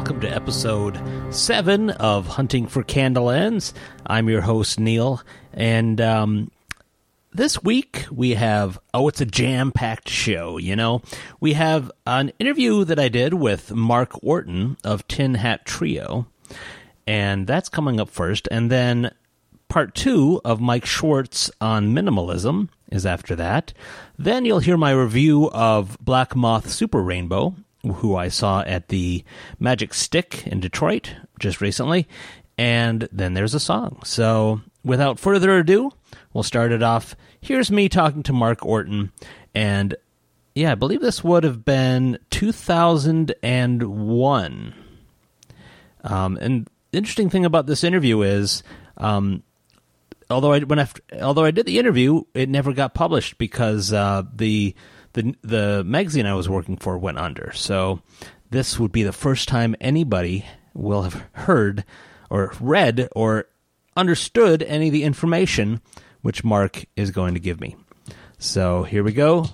Welcome to episode 7 of Hunting for Candle Ends. I'm your host, Neil, and um, this week we have, oh, it's a jam packed show, you know? We have an interview that I did with Mark Orton of Tin Hat Trio, and that's coming up first, and then part two of Mike Schwartz on minimalism is after that. Then you'll hear my review of Black Moth Super Rainbow, who I saw at the Magic Stick in Detroit just recently. And then there's a song. So without further ado, we'll start it off. Here's me talking to Mark Orton. And yeah, I believe this would have been 2001. Um, and the interesting thing about this interview is, um, although I when although I did the interview, it never got published because uh, the the the magazine I was working for went under. So this would be the first time anybody will have heard or read or understood any of the information which Mark is going to give me. So here we go.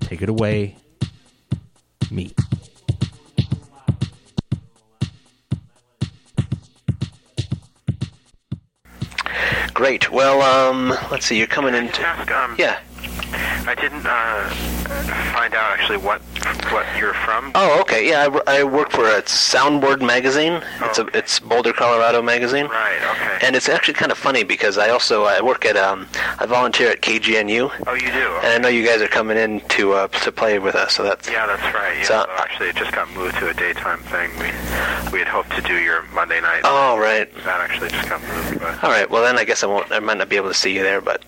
Take it away, me. Great. Well, um, let's see. You're coming into. Ask, um, Yeah. I didn't uh, find out actually what what you're from. Oh, okay. Yeah, I, I work for a Soundboard magazine. It's a Okay. it's Boulder, Colorado magazine. Right. Okay. And it's actually kind of funny because I also I work at um I volunteer at KGNU, oh, you do. and I know you guys are coming in to uh, to play with us. So that's yeah, that's right. Yeah. So- so actually, it just got moved to a daytime thing. We we had hoped to do your Monday night. oh right. That actually just got moved. But All right. Well, then I guess I won't. I might not be able to see you there, but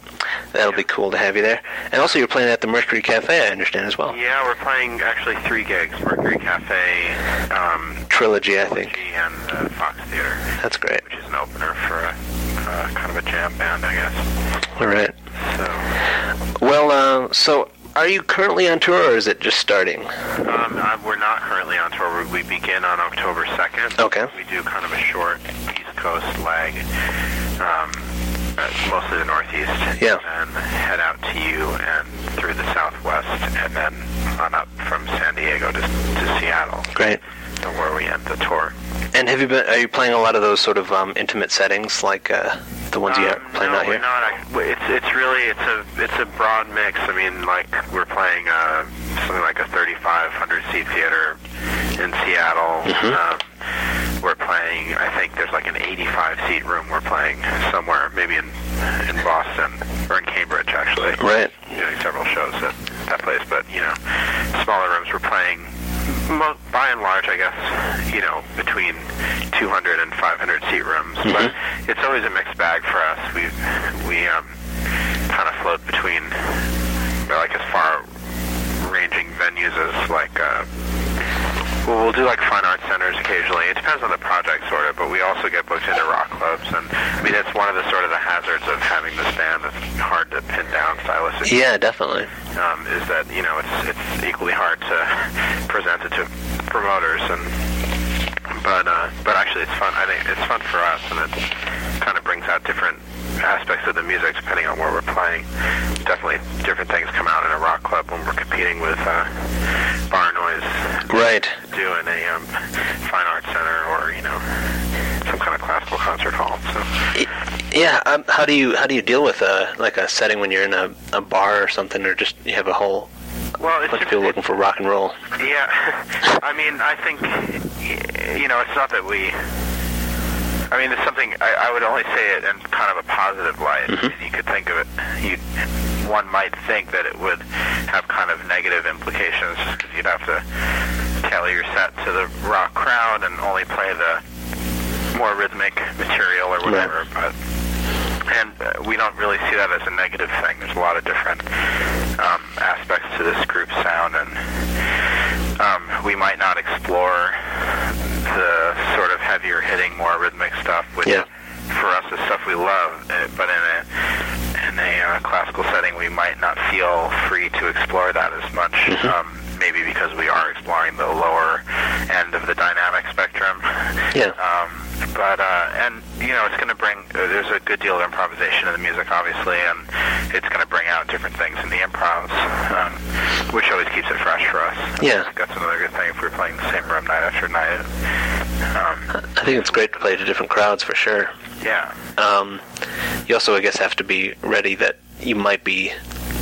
that'll be cool to have you there. And also, you're playing at the Mercury Cafe, I understand as well. yeah, we're playing actually three gigs: Mercury Cafe, um, Trilogy, I think. and uh, Fox Theater, That's great. which is an opener for a uh, kind of a jam band, I guess. All right. So. Well, uh, so are you currently on tour, or is it just starting? Um, uh, we're not currently on tour. We we begin on October 2nd. Okay. We do kind of a short East Coast leg, um, uh, mostly the Northeast. Yeah. And then head out to you and through the Southwest, and then on up from San Diego to, to Seattle, Great. To where we end the tour. And have you been? Are you playing a lot of those sort of um, intimate settings, like uh, the ones you are Um, playing no, out we're here? not. I- It's it's really it's a it's a broad mix. I mean, like we're playing uh, something like a 3,500 seat theater in Seattle. Mm-hmm. Um, we're playing. I think there's like an 85 seat room. We're playing somewhere, maybe in in Boston or in Cambridge, actually. Right. Doing several shows at that place, but you know, smaller rooms. We're playing. Mo- by and large, I guess, you know, between 200 and 500 seat rooms, but it's always a mixed bag for us. We we um, kind of float between like as far ranging venues as like uh, well, we'll do like fine arts centers occasionally. It depends on the project, sort of, but we also get booked into rock clubs, and I mean it's one of the sort of the hazards of having this band that's hard to pin down stylistically Yeah, definitely. um, is that you know it's it's equally hard to present it to promoters and but uh, but actually it's fun. I think it's fun for us and it kind of brings out different aspects of the music depending on where we're playing. Definitely different things come out in a rock club when we're competing with uh, bar noise Right. Do in a um, fine arts center or you know some kind of classical concert hall. So. Yeah. Um, how do you how do you deal with a like a setting when you're in a, a bar or something, or just you have a whole Well, it's bunch of just, people looking for rock and roll? Yeah, I mean, I think you know, it's not that we. I mean, it's something I, I would only say it in kind of a positive light. You could think of it. You, one might think that it would have kind of negative implications because you'd have to tailor your set to the rock crowd and only play the more rhythmic material or whatever. But and uh, we don't really see that as a negative thing. There's a lot of different um, aspects to this group sound, and um, we might not explore the sort of heavier hitting, more rhythmic stuff, which Yeah. for us is stuff we love. uh, But in a in a uh, classical setting, we might not feel free to explore that as much. Um, maybe because we are exploring the lower end of the dynamic spectrum. Yeah. Um, but uh, and you know it's going to bring. Uh, there's a good deal of improvisation in the music, obviously, and it's going to bring out different things in the improvs, um, which always keeps it fresh for us. Yeah. that's another good thing if we're playing the same room night after night. Um, I think it's great to play to different crowds for sure. yeah, Um, you also, I guess, have to be ready that you might be,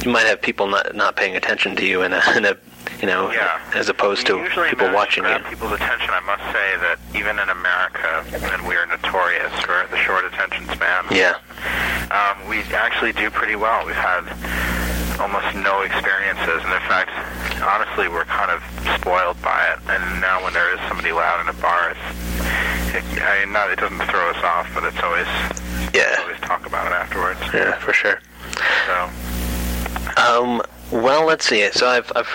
you might have people not not paying attention to you in a, in a you know, yeah. as opposed to people watching you. people's attention. I must say that even in America, and we are notorious for the short attention span. Yeah. um, we actually do pretty well. We've had almost no experiences, and in fact, honestly, we're kind of spoiled by it. And now, when there is somebody loud in a bar, it's, it, I mean, not it doesn't throw us off, but it's always Yeah. always talk about it afterwards. Yeah, for sure. So Um, well, let's see. So I've I've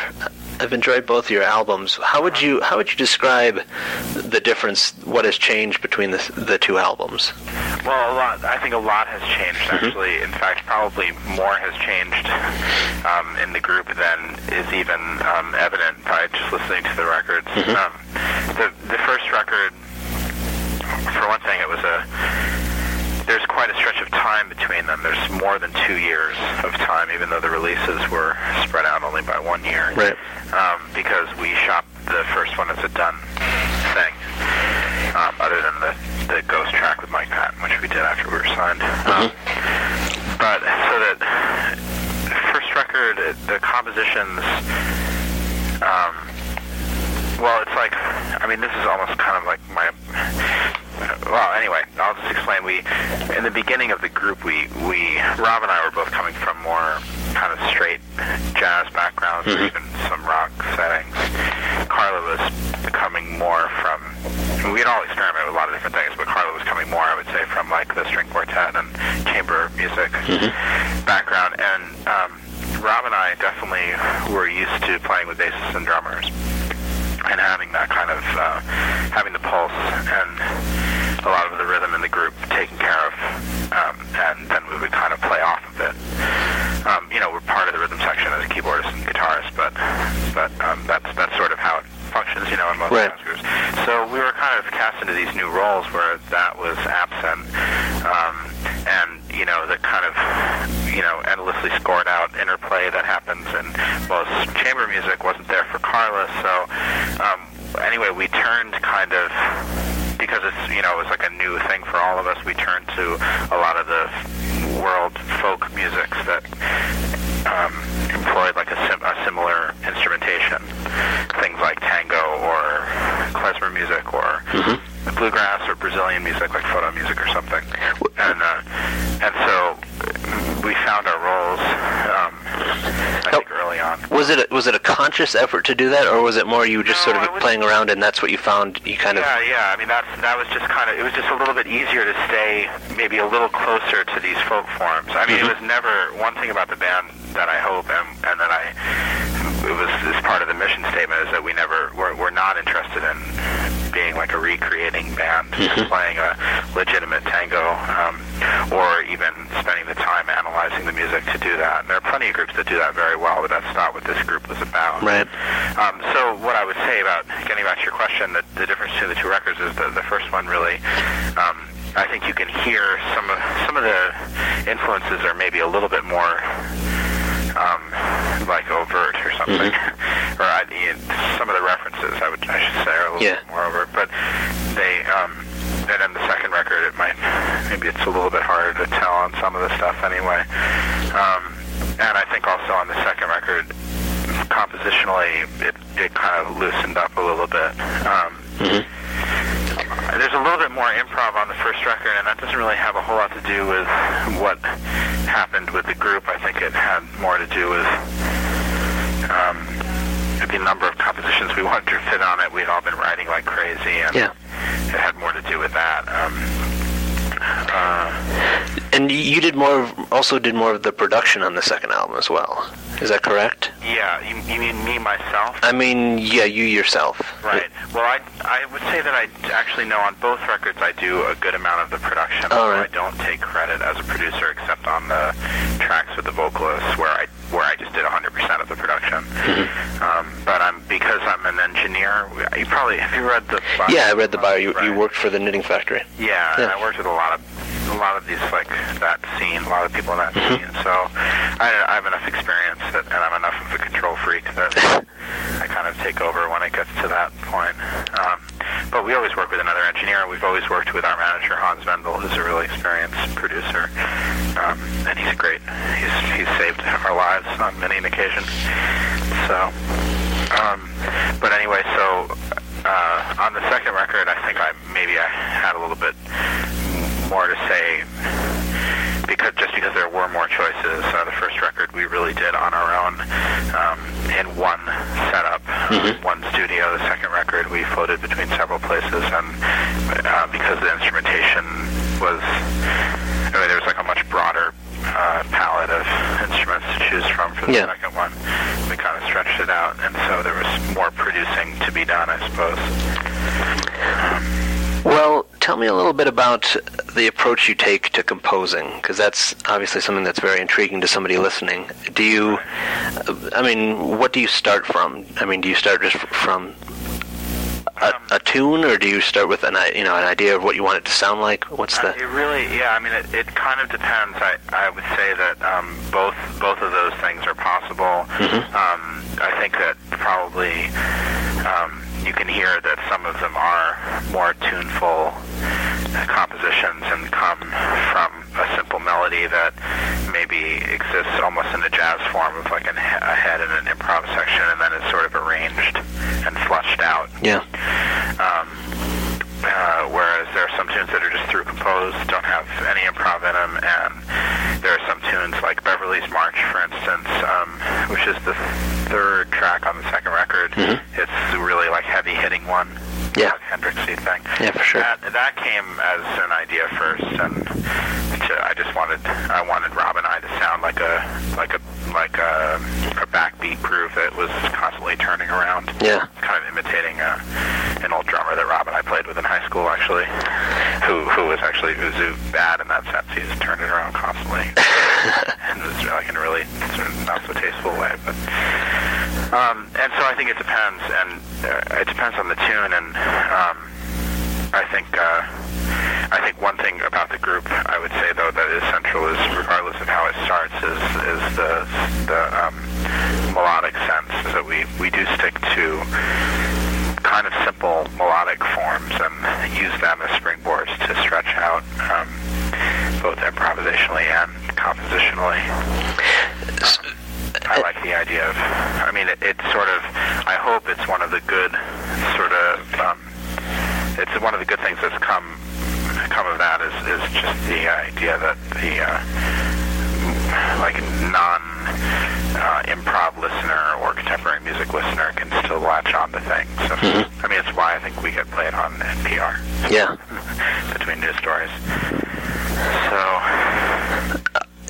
I've enjoyed both your albums. How would you how would you describe the difference? What has changed between the the two albums? Well, a lot. I think a lot has changed. Actually, in fact, probably more has changed um, in the group than is even um, evident by just listening to the records. Um, the the first record, for one thing, it was a. There's quite a stretch of time between them. There's more than two years of time, even though the releases were spread out only by one year. Right. Um, because we shot the first one as a done thing um, other than the, the ghost track with Mike Patton, which we did after we were signed. Um, but so that first record, the compositions, um, well, it's like, I mean, this is almost kind of like my. Well, anyway, I'll just explain. We, in the beginning of the group, we, we, Rob and I were both coming from more kind of straight jazz backgrounds, or even some rock settings. Carla was coming more from. We'd all experimented with a lot of different things, but Carla was coming more, I would say, from like the string quartet and chamber music background. And um, Rob and I definitely were used to playing with bassists and drummers and having that kind of uh, having the pulse and a lot of the rhythm in the group taken care of, um, and then we would kind of play off of it. Um, you know, we're part of the rhythm section as a keyboardist and guitarist, but but um, that's that's sort of how it functions, you know, in most Right. jazz groups. So we were kind of cast into these new roles where that was absent, um, and you know, the kind of you know endlessly scored out interplay that happens in most chamber music wasn't there for Carla. So um, anyway, we turned kind of because it's you know it was like a new thing for all of us. We turned to a lot of the world folk musics that um, employed like a, sim- a similar instrumentation, things like tango or klezmer music or bluegrass or Brazilian music like forró music or something. And so we found our roles. Um, I think early on. Was it a, was it a conscious effort to do that, or was it more you just No, sort of was- playing around and that's what you found? You kind of Yeah, yeah. I mean, that's that was just kind of. It was just a little bit easier to stay maybe a little closer to these folk forms. I mean, it was never one thing about the band that I hope and and that I it was as part of the mission statement is that we never we're, we're not interested in being like a recreating band, playing a legitimate tango, um, or even spending the time analyzing the music to do that. And there are plenty of groups that do that very well, but that's not what this group was about. right. Um, so what I would say about getting back to your question, the, the difference between the two records is that the first one really, um, I think you can hear some of some of the influences are maybe a little bit more um, like overt or something, or I, some of the references I would I should say are a little Yeah. bit more overt, but they. Um, and then the second record, it might maybe it's a little bit harder to tell on some of the stuff anyway. Um, and I think also on the second record, compositionally, it, it kind of loosened up a little bit. Um, There's a little bit more improv on the first record, and that doesn't really have a whole lot to do with what happened with the group. I think it had more to do with um, the number of compositions we wanted to fit on it. We'd all been writing like crazy, and Yeah. it had more to do with that. Um, uh, And you did more, of, also did more of the production on the second album as well. Is that correct? yeah, you, you mean me myself? I mean, yeah, you yourself. Right. Well, I, I would say that I actually know on both records I do a good amount of the production. All right. I don't take credit as a producer except on the tracks with the vocalists where I where I just did 100% of the production. Mm-hmm. Um, but I'm because I'm an engineer. You probably have you read the bio? Yeah, I read the bio. You, you worked for the knitting factory. Yeah, Yeah. and I worked with a lot of a lot of these like that scene, a lot of people in that Mm-hmm. scene. So I, I have enough experience and I'm enough of a control freak that I kind of take over when it gets to that point. Um, but we always work with another engineer. We've always worked with our manager Hans Wendl, who's a really experienced producer, um, and he's great. He's he's saved our lives on many an occasion. So. Um, but anyway, so uh, on the second record, I think I maybe I had a little bit more to say because just because there were more choices. Uh, the first record we really did on our own um, in one setup, one studio. The second record we floated between several places, and uh, because the instrumentation was, I mean, there was like a much broader uh, palette of instruments to choose from for the Yeah. second one. We kind of stretched it out, and so there was more producing to be done, I suppose. Well, tell me a little bit about the approach you take to composing, because that's obviously something that's very intriguing to somebody listening. Do you, I mean, what do you start from? I mean, do you start just from a, a tune, or do you start with an, you know, an idea of what you want it to sound like? What's Uh, the? It really, yeah. I mean, it, it kind of depends. I, I would say that um, both both of those things are possible. Um, I think that probably um, you can hear that some of them are more tuneful compositions and come from a simple melody that maybe exists almost in a jazz form of like an, a head and an improv section, and then it's sort of arranged and flushed out. Yeah, Um, uh, whereas there are some tunes that are just through composed, don't have any improv in them, and there are some tunes like Beverly's March, for instance, um, which is the third track on the second record. It's a really like heavy hitting one. Yeah. Hendrixy thing. Yeah, for sure. That, that came as an idea first, and to, I just wanted I wanted Rob and I to sound like a like a like a, a backbeat groove that was constantly turning around yeah, kind of imitating uh, an old drummer that Rob and I played with in high school, actually, who who was actually Uzu bad in that sense. He just turned it around constantly, and it was like in a really sort of not so tasteful way. But um, and so I think it depends, and uh, it depends on the tune, and um, I think. Uh, I think one thing about the group I would say though that is central is regardless of how it starts is is the the um, melodic sense that we we do stick to kind of simple melodic forms and use them as springboards to stretch out um, both improvisationally and compositionally. I like the idea of, I mean, it, it's sort of, I hope it's one of the good sort of, um, it's one of the good things that's come come of that is, is just the idea that the uh, like non uh, improv listener or contemporary music listener can still latch on to things. So, I mean, it's why I think we get played on NPR yeah. between news stories. So,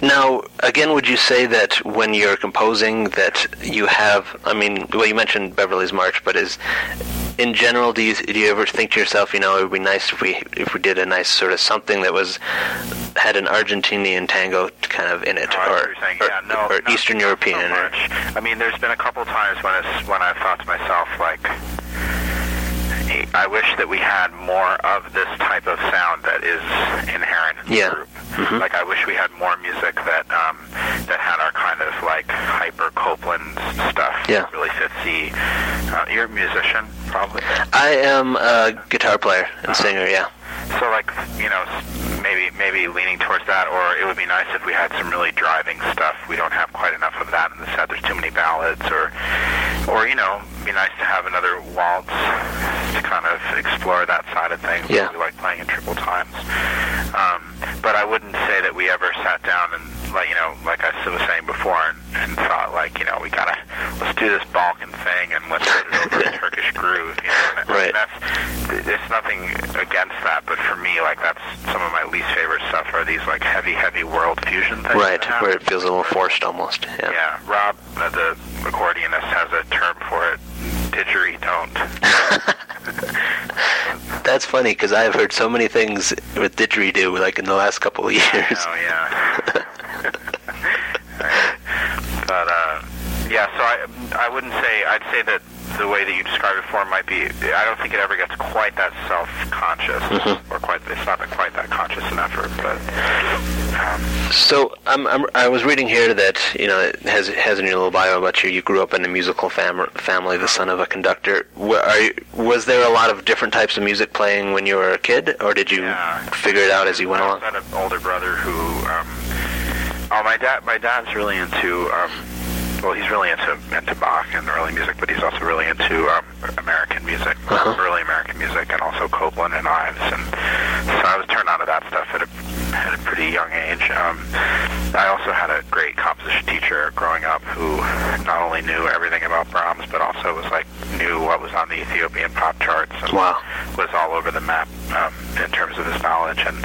Now, again, would you say that when you're composing that you have? I mean, well, you mentioned Beverly's March, but is in general, do you do you ever think to yourself, you know, it would be nice if we if we did a nice sort of something that was had an Argentinian tango kind of in it, Oh, I see what or or, Yeah, no, or not- Eastern European, so or. I mean, there's been a couple times when it's when I've thought to myself like, I wish that we had more of this type of sound that is inherent in the Yeah. group. Like I wish we had more music that um, that had our kind of like hyper Copland stuff. Yeah. that Really fitsy. Uh, you're a musician, probably. I am a guitar player and singer. Yeah, So like you know maybe maybe leaning towards that, or it would be nice if we had some really driving stuff. We don't have quite enough of that in the set. There's too many ballads, or or you know, be nice to have another waltz to kind of explore that side of things. Yeah. We like playing in triple times. Um, but I wouldn't say that we ever sat down and like you know, like I was saying before, and, and thought like you know we gotta let's do this Balkan thing and let's put it over a Turkish groove. You know, and Right. that's it's nothing against that, but for me, like that's some of my least favorite stuff are these like heavy, heavy world fusion things. right, where it feels a little forced almost. Yeah. Yeah, Rob, uh, the accordionist, has a term for it. Didgeridoo. That's funny because I've heard so many things with didgeridoo like in the last couple of years. Oh yeah. but uh, yeah, so I I wouldn't say I'd say that the way that you described it before might be. I don't think it ever gets quite that self-conscious, Mm-hmm. or quite. It's not quite that conscious an effort, but. Um, So I'm, I'm, I was reading here that you know it has it has in your little bio about you. You grew up in a musical fam- family, the son of a conductor. You, was there a lot of different types of music playing when you were a kid, or did you Yeah. figure it out as you went along? I had an older brother who, um, oh, my dad, my dad's really into, um, well, he's really into into Bach and early music, but he's also really into um, American music, Uh-huh. early American music, and also Copland and Ives, and so I was turned on to that stuff at a, at a pretty young age. Um, I also had a great composition teacher growing up who not only knew everything about Brahms, but also was like knew what was on the Ethiopian pop charts and Wow. was all over the map um, in terms of his knowledge, and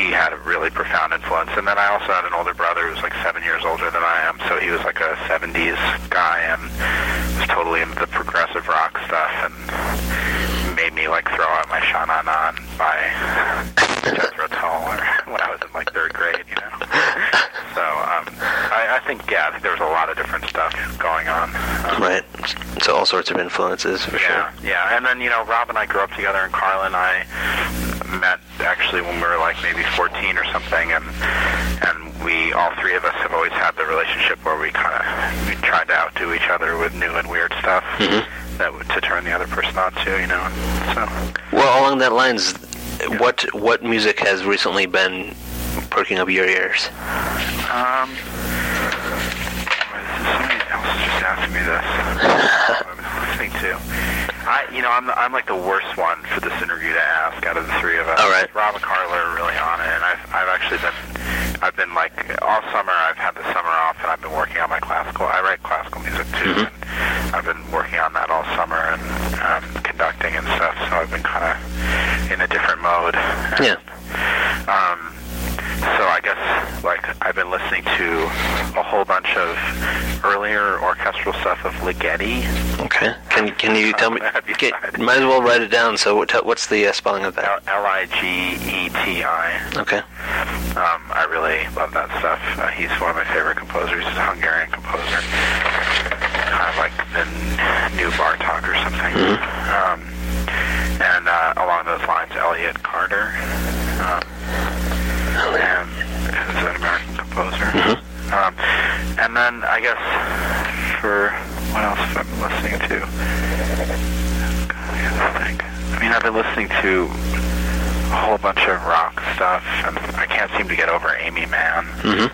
he had a really profound influence. And then I also had an older brother who was like seven years older than I am, so he was like a 70s guy and was totally into the progressive rock stuff and made me like throw out my Sha Na Na by Jethro Tull or when I was in like third grade, you know. So um, I, I think yeah, I think there was a lot of different stuff going on. Um, Right. So all sorts of influences for yeah, sure. yeah. And then, you know, Rob and I grew up together, and Carla and I met actually when we were like maybe 14 or something, and and we all three of us have always had the relationship where we kind of we tried to outdo each other with new and weird stuff that would to turn the other person on to, you know. And so Well, along that lines, what what music has recently been perking up your ears? Um, somebody else just asked me this. I'm listening to. You know, I'm the, I'm like the worst one for this interview to ask out of the three of us. All right. Rob and Carla are really on it, and I've I've actually been I've been like all summer. I've had the summer off, and I've been working on my classical. I write classical music too, and I've been working on that all summer and um, conducting and stuff. So I've been kind of in a different mode. Yeah. Um, so I guess like I've been listening to a whole bunch of earlier orchestral stuff of Ligeti. Okay. Can can you tell me? Get, might as well write it down. So what, what's the uh, spelling of that? L I G E T I. Okay. Um, I really love that stuff. Uh, he's one of my favorite composers. He's a Hungarian composer, kind of like the new Bartok or something. Um, and uh, along those lines, Elliot Carter, um, and who's an American composer. Um, and then I guess for what else have I been listening to? I gotta think. I mean, I've been listening to a whole bunch of rock stuff, and I can't seem to get over Aimee Mann. Mhm.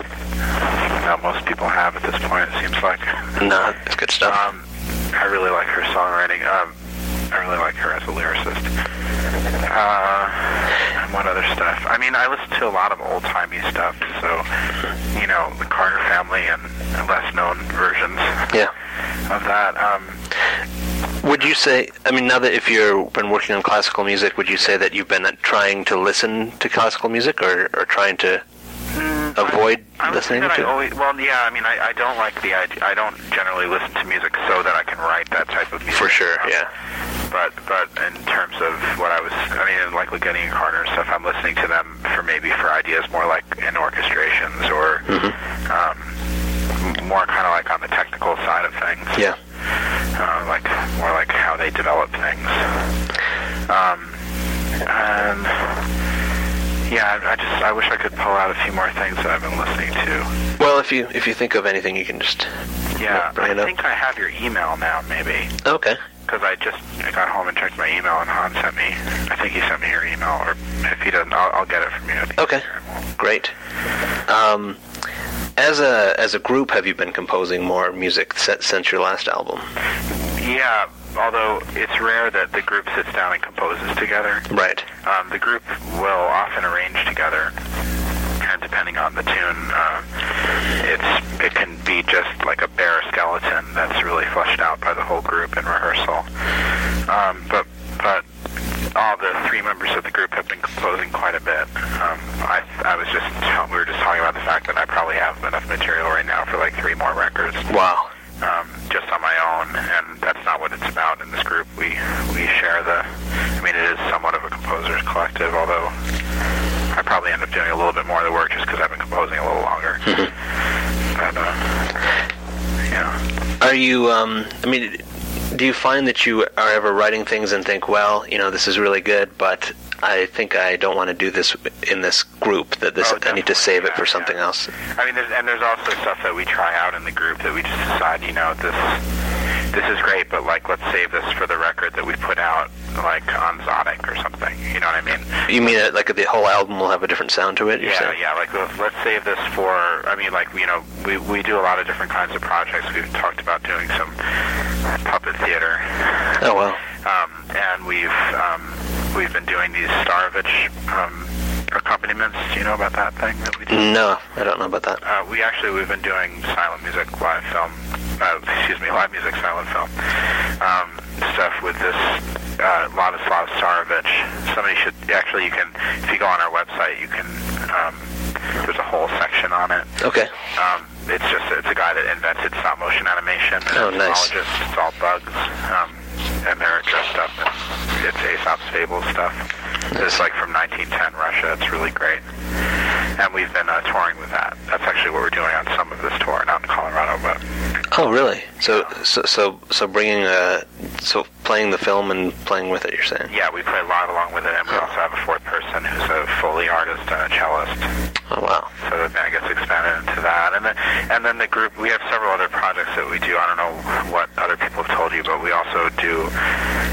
That most people have at this point, it seems like. No, it's good stuff. Um, I really like her songwriting. Um, I really like her as a lyricist. Uh, and what other stuff? I mean, I listen to a lot of old timey stuff. So, you know, the Carter Family and less known versions yeah. of that. Um, Would you say? I mean, now that if you've been working on classical music, would you say that you've been trying to listen to classical music, or, or trying to avoid I say listening that I to? always, well, yeah. I mean, I, I don't like the idea. I don't generally listen to music so that I can write that type of music. For sure. Um, Yeah. But but in terms of what I was, I mean, like Ligeti and Carter and stuff, I'm listening to them for maybe for ideas more like in orchestrations or um, more kind of like on the technical side of things. Yeah. Uh, like more like how they develop things. Um, and yeah, I, just I wish I could pull out a few more things that I've been listening to. Well, if you if you think of anything, you can just. Yeah, Bring it I think I have your email now, maybe. Okay. Because I just I got home and checked my email, and Han sent me. I think he sent me your email, or if he doesn't, I'll, I'll get it from you. Okay. Great. Um, as a as a group, have you been composing more music se- since your last album? Yeah, although it's rare that the group sits down and composes together. Right. Um, the group will often arrange together, and depending on the tune, uh, it's it can be just like a bare skeleton that's really fleshed out by the whole group in rehearsal. Um, but but all the three members of the group have been composing quite a bit. Um, I I was just we were just talking about the fact that I probably have enough material right now for like three more records Wow. um, just on my own, and that's not what it's about in this group. We we share the. I mean, it is somewhat of a composers collective, although I probably end up doing a little bit more of the work just because I've been composing a little longer. but uh, yeah, Are you? Um, I mean, do you find that you are ever writing things and think, well, you know, this is really good, but I think I don't want to do this in this group. That this Oh, I need to save it for something yeah. else. I mean, there's, and there's also stuff that we try out in the group that we just decide, you know, this this is great, but like let's save this for the record that we put out, like on Tzadik or something. You know what I mean? You mean that like the whole album will have a different sound to it? You're Yeah, saying? yeah. Like let's, let's save this for. I mean, like you know, we we do a lot of different kinds of projects. We've talked about doing some puppet theater, Oh well. um, and we've um, we've been doing these Starevich um, accompaniments. Do you know about that thing that we do? No, I don't know about that. Uh, we actually we've been doing silent music live film. Uh, excuse me, live music silent film um, stuff with this uh, Ladislav Starevich. Somebody should actually you can if you go on our website you can um, there's a whole section on it. Okay. Um, it's just it's a guy that invented stop motion animation. and Oh, it's nice. Just it's all bugs, um, and they're dressed up. And it's Aesop's Fable stuff. It's like from 1910 Russia. It's really great. And we've been uh, touring with that. That's actually what we're doing on some of this tour, not in Colorado, but Oh really? So so so so bringing uh so playing the film and playing with it. You're saying? yeah, we play live along with it, and we also have a fourth person who's a Foley artist and a cellist. Oh wow. so that that gets expanded into that. And then, and then the group, we have several other projects that we do. I don't know what other people have told you, but we also do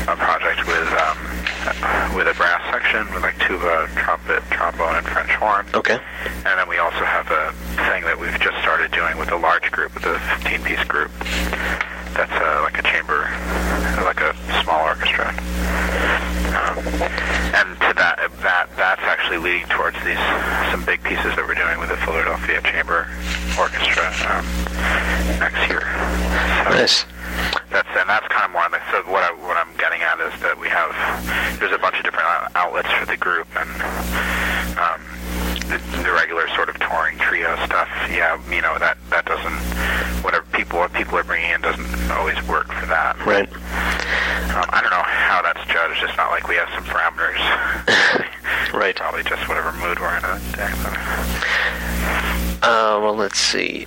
a project with um, with a brass section with like tuba, trumpet, trombone, and French horn. Okay. And then we also have a thing that we've just started doing with a large group, with a 15-piece group. That's uh, like a chamber, like a small orchestra. Um, and to that, that that's actually leading towards these some big pieces that we're doing with the Philadelphia Chamber Orchestra um, next year. So Nice. That's and that's kind of more on the so what I what I'm getting at is that we have there's a bunch of different outlets for the group and um, the, the regular sort of touring trio stuff. Yeah, you know that that doesn't whatever people what people are bringing in doesn't always work for that. Right. Um, I don't know how that's judged. It's not like we have some parameters. Right. Probably just whatever mood we're in that day. Uh, well, let's see.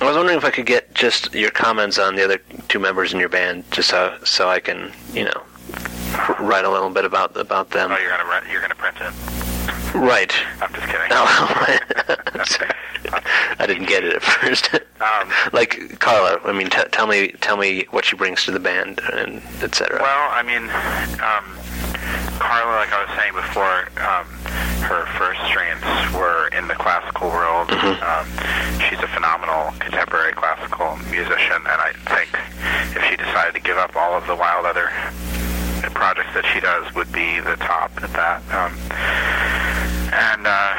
I was wondering if I could get just your comments on the other two members in your band, just so so I can, you know, write a little bit about about them. Oh, you're gonna rent, you're gonna print it. Right. I'm just kidding. Oh, I didn't get it at first. Um, like Carla, I mean, t- tell me, tell me what she brings to the band, and etc. Well, I mean, um, Carla, like I was saying before, um, her first strengths were in the classical world. Um, she's a phenomenal contemporary classical musician, and I think if she decided to give up all of the wild other projects that she does, would be the top at that. Um, and uh,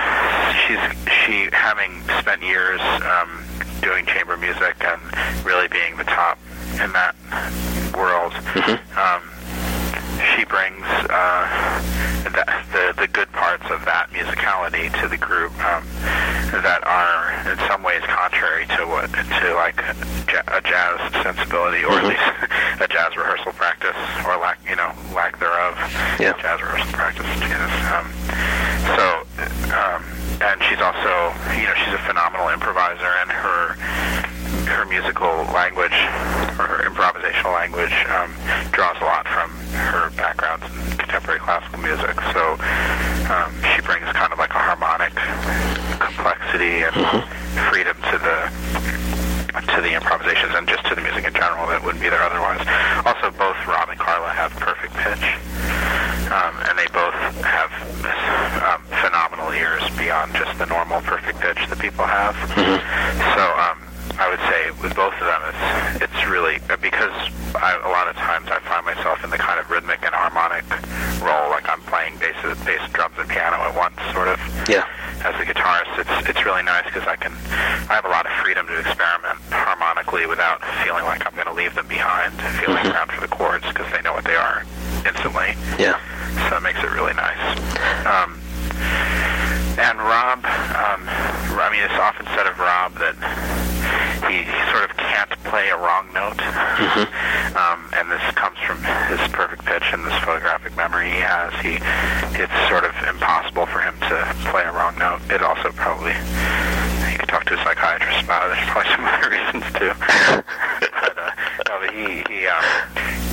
she's she having spent years um, doing chamber music and really being the top in that world. Um, she brings uh, the, the the good parts of that musicality to the group um, that are in some ways contrary to what to like a jazz sensibility or at least a jazz rehearsal practice or lack you know lack thereof Yeah. jazz rehearsal practice Jesus. Um, so um, and she's also you know she's a phenomenal improviser and her her musical language or her improvisational language um, draws a lot from her background in contemporary classical music. So um, she brings kind of like a harmonic complexity and freedom to the to the improvisations and just to the music in general that wouldn't be there otherwise. Also, both Rob and Carla have perfect pitch, um, and they both have um, phenomenal ears beyond just the normal perfect pitch that people have. So um, I would say with both of them, it's it's really because I, a lot of times I find myself in the kind of rhythmic and harmonic role, like I'm playing bass, bass, drums, and piano at once, sort of Yeah. as a guitarist, it's it's really nice because I can I have a lot of freedom to experiment harmonically without feeling like I'm going to leave them behind, feeling around for the chords because they know what they are instantly. Yeah. So it makes it really nice. Um, and Rob, um, I mean, it's often said of Rob that he, he sort of can't play a wrong note. Um, and this comes from his perfect pitch and this photographic memory he has. He, it's sort of impossible for him to play a wrong note. It also probably, you could talk to a psychiatrist about it. There's probably some other reasons too. but, uh, no, but he, he, um,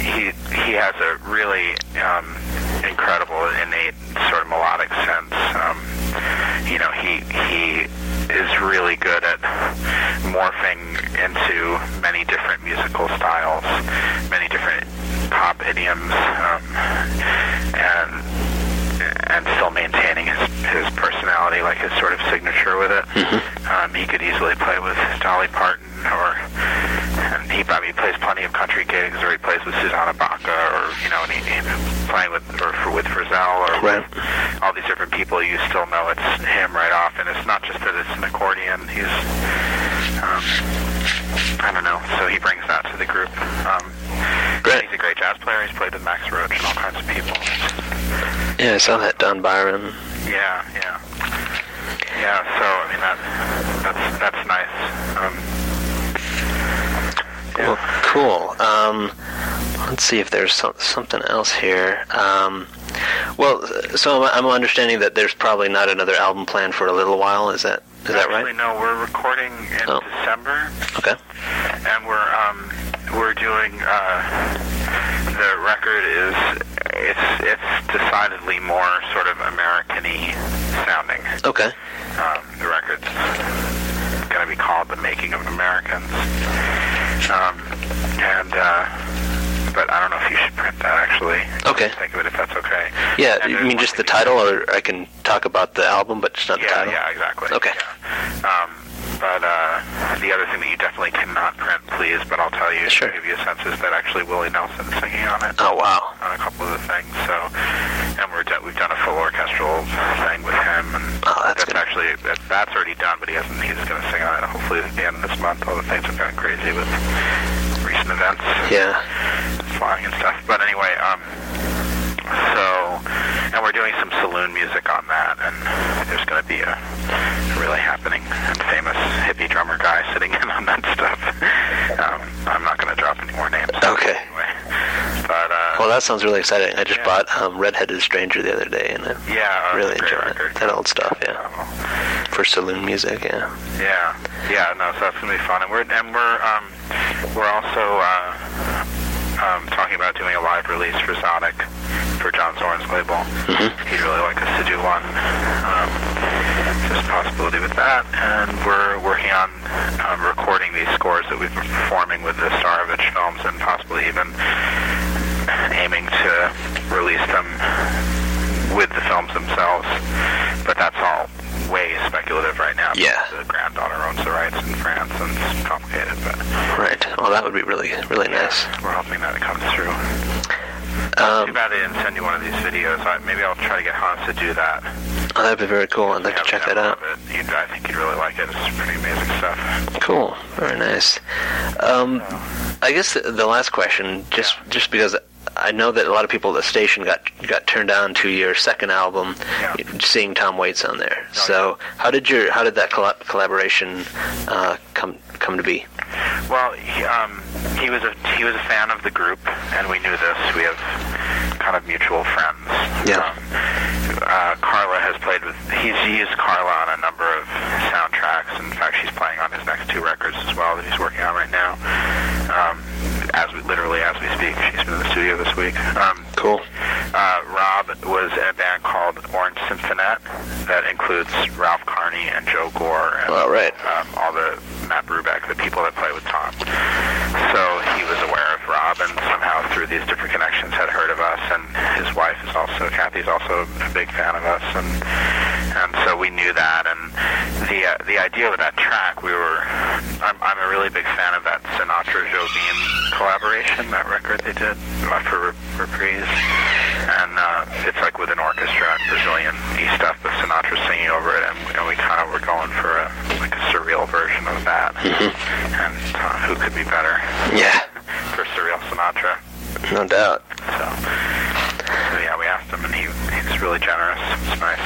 he he has a really um, incredible innate sort of melodic sense. Um, you know, he he is really good at morphing into many different musical styles, many different pop idioms, um, and and still maintaining his his personality, like his sort of signature with it. Um, he could easily play with Dolly Parton, or and he probably plays plenty of country gigs, or he plays with Susanna or you know, and he, he playing with or for, with Frisell, or Right. with all these different people. You still know it's him right off, and it's not just that it's an accordion. He's um, I don't know. So he brings that to the group. Um, Great. He's a great jazz player. He's played with Max Roach and all kinds of people. Yeah, I saw that Don Byron. Yeah, yeah, yeah. So I mean that that's that's nice. Um, Well, cool. Um, let's see if there's some, something else here. Um, well, so I'm, I'm understanding that there's probably not another album planned for a little while. Is that is that actually, right? no. We're recording in Oh. December, Okay. and we're um we're doing uh the record is it's it's decidedly more sort of American-y sounding. Okay. Um, the record's going to be called "The Making of Americans," um, and uh, but I don't know if you should print that actually. Okay. Think of it if that's okay. Yeah, And you mean just the title, or I can talk about the album, but just not the Yeah, title? yeah, exactly. Okay. Yeah. Um, but uh, the other thing that you definitely cannot print, please, but I'll tell you Sure. to give you a sense is that actually Willie Nelson's singing on it. Oh, wow. On a couple of the things, so and we're do- we've done a full orchestral thing with him, and Oh, that's good. actually that, that's already done, but he hasn't. He's going to sing on it hopefully at the end of this month. All the things have gotten crazy with recent events Yeah. flying and stuff. But anyway, um, so, and we're doing some saloon music on that, and there's going to be a, really happening and famous hippie drummer guy sitting in on that stuff. Um, I'm not going to drop any more names. Okay. Anyway, but uh, Well, that sounds really exciting. I just Yeah. bought um, Redheaded Stranger the other day, and I yeah, uh, really it's a great enjoy record. it. That old stuff, yeah. Uh, For saloon music, yeah. Yeah, yeah, no, so that's gonna be fun, and we're and we're um, we're also uh, um, talking about doing a live release for Sonic for John Zorn's label. He'd really like us to do one. Um, there's a possibility with that, and we're working on um, recording these scores that we've been performing with the Starevich films, and possibly even aiming to release them with the films themselves. But that's all way speculative right now. Yeah. The granddaughter owns the rights in France, and it's complicated. But Right. Well, that would be really, really nice. we're hoping that it comes through. Too Um, bad they didn't send you one of these videos. I, maybe I'll try to get Hans to do that. oh, that'd be very cool. I'd like to check that out. You'd, I think you'd really like it. It's pretty amazing stuff. Cool. Very nice. Um, I guess the, the last question, just just because I know that a lot of people at the station got got turned on to your second album, Yeah. seeing Tom Waits on there. Oh, so how did your how did that colla- collaboration uh, come come to be? Well, he, um, he was a he was a fan of the group, and we knew this. We have kind of mutual friends. Yeah. Um, uh, Carla has played with. He's used Carla on a number of soundtracks. In fact, she's playing on his next two records as well that he's working on right now. Um, as we literally as we speak, she's been in the studio this week. Um, Cool. uh, Rob was in a band called Oranj Symphonette that includes Ralph Carney and Joe Gore and All right. um, all the Matt Brubeck, the people that play with Tom. So he was aware of Rob and somehow through these different connections had heard of us and his wife is also, Kathy's also a big fan of us and and so we knew that and the uh, the idea of that track we were I'm, I'm a really big fan of that Sinatra Jobim collaboration that record they did uh, for Re- Reprise and uh, it's like with an orchestra and Brazilian y stuff with Sinatra singing over it and, and we kind of were going for a like a surreal version of that and uh, who could be better Yeah. for surreal Sinatra No doubt. so, so yeah we asked him and he he's really generous it's nice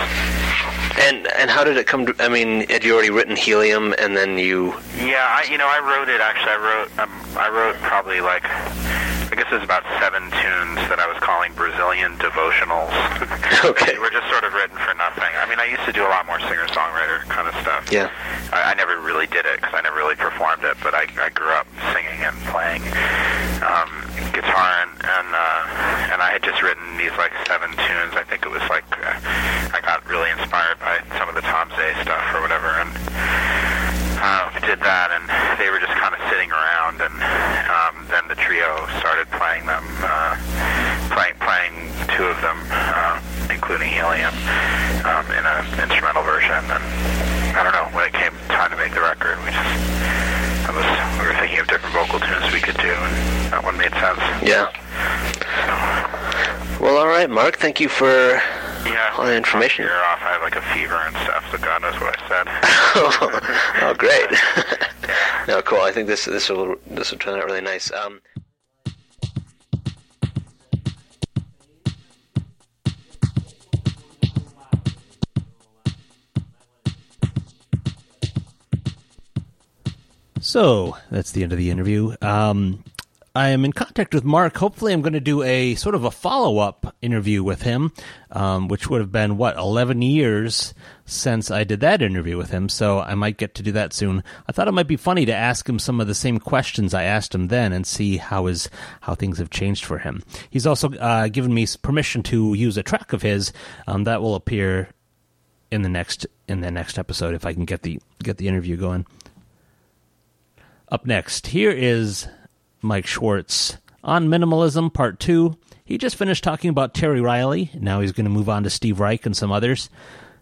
And and how did it come to? I mean, had you already written Helium, and then you? Yeah, I, you know, I wrote it actually. I wrote, um, I wrote probably like, I guess it was about seven tunes that I was calling Brazilian devotionals. Okay. they were just sort of written for nothing. I mean, I used to do a lot more singer-songwriter kind of stuff. Yeah. I, I never really did it because I never really performed it, but I, I grew up singing and playing um, guitar, and, and just written these like seven tunes. I think it was like uh, I got really inspired by some of the Tom Zé stuff or whatever, and uh, did that. And they were just kind of sitting around, and um, then the trio started playing them, uh, playing playing two of them, uh, including Helium, um, in an instrumental version. And I don't know when it came time to make the record, we just I was we were thinking of different vocal tunes we could do, and that one made sense. Yeah. Well, all right, Mark. Thank you for Yeah. all the information. You're off. I have like a fever and stuff, so God knows what I said. oh, great. no, cool. I think this this will this will turn out really nice. Um, So that's the end of the interview. Um, I am in contact with Mark. Hopefully, I'm going to do a sort of a follow up interview with him, um, which would have been what 11 years since I did that interview with him. So I might get to do that soon. I thought it might be funny to ask him some of the same questions I asked him then and see how his how things have changed for him. He's also uh, given me permission to use a track of his um, that will appear in the next in the next episode if I can get the get the interview going. Up next, here is Mike Schwartz on minimalism part two. He just finished talking about Terry Riley. Now he's going to move on to Steve Reich and some others.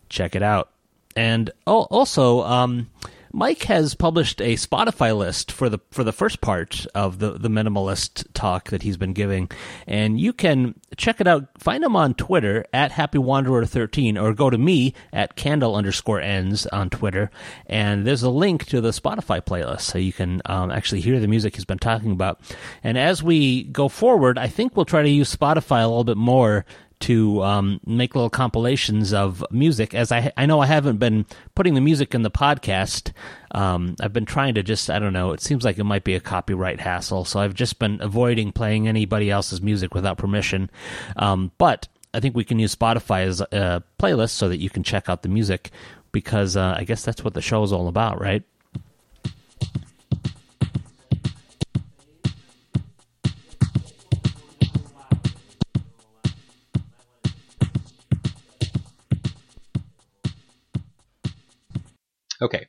Check it out. And oh, also, um, Mike has published a Spotify list for the for the first part of the the minimalist talk that he's been giving, and you can check it out. Find him on Twitter at Happy Wanderer thirteen, or go to me at Candle underscore ends on Twitter, and there's a link to the Spotify playlist, so you can um, actually hear the music he's been talking about. And as we go forward, I think we'll try to use Spotify a little bit more to um, make little compilations of music. As I I know I haven't been putting the music in the podcast. Um, I've been trying to just I don't know. It seems like it might be a copyright hassle, so I've just been avoiding playing anybody else's music without permission. Um, but I think we can use Spotify as a playlist so that you can check out the music because uh, I guess that's what the show is all about, right? Okay,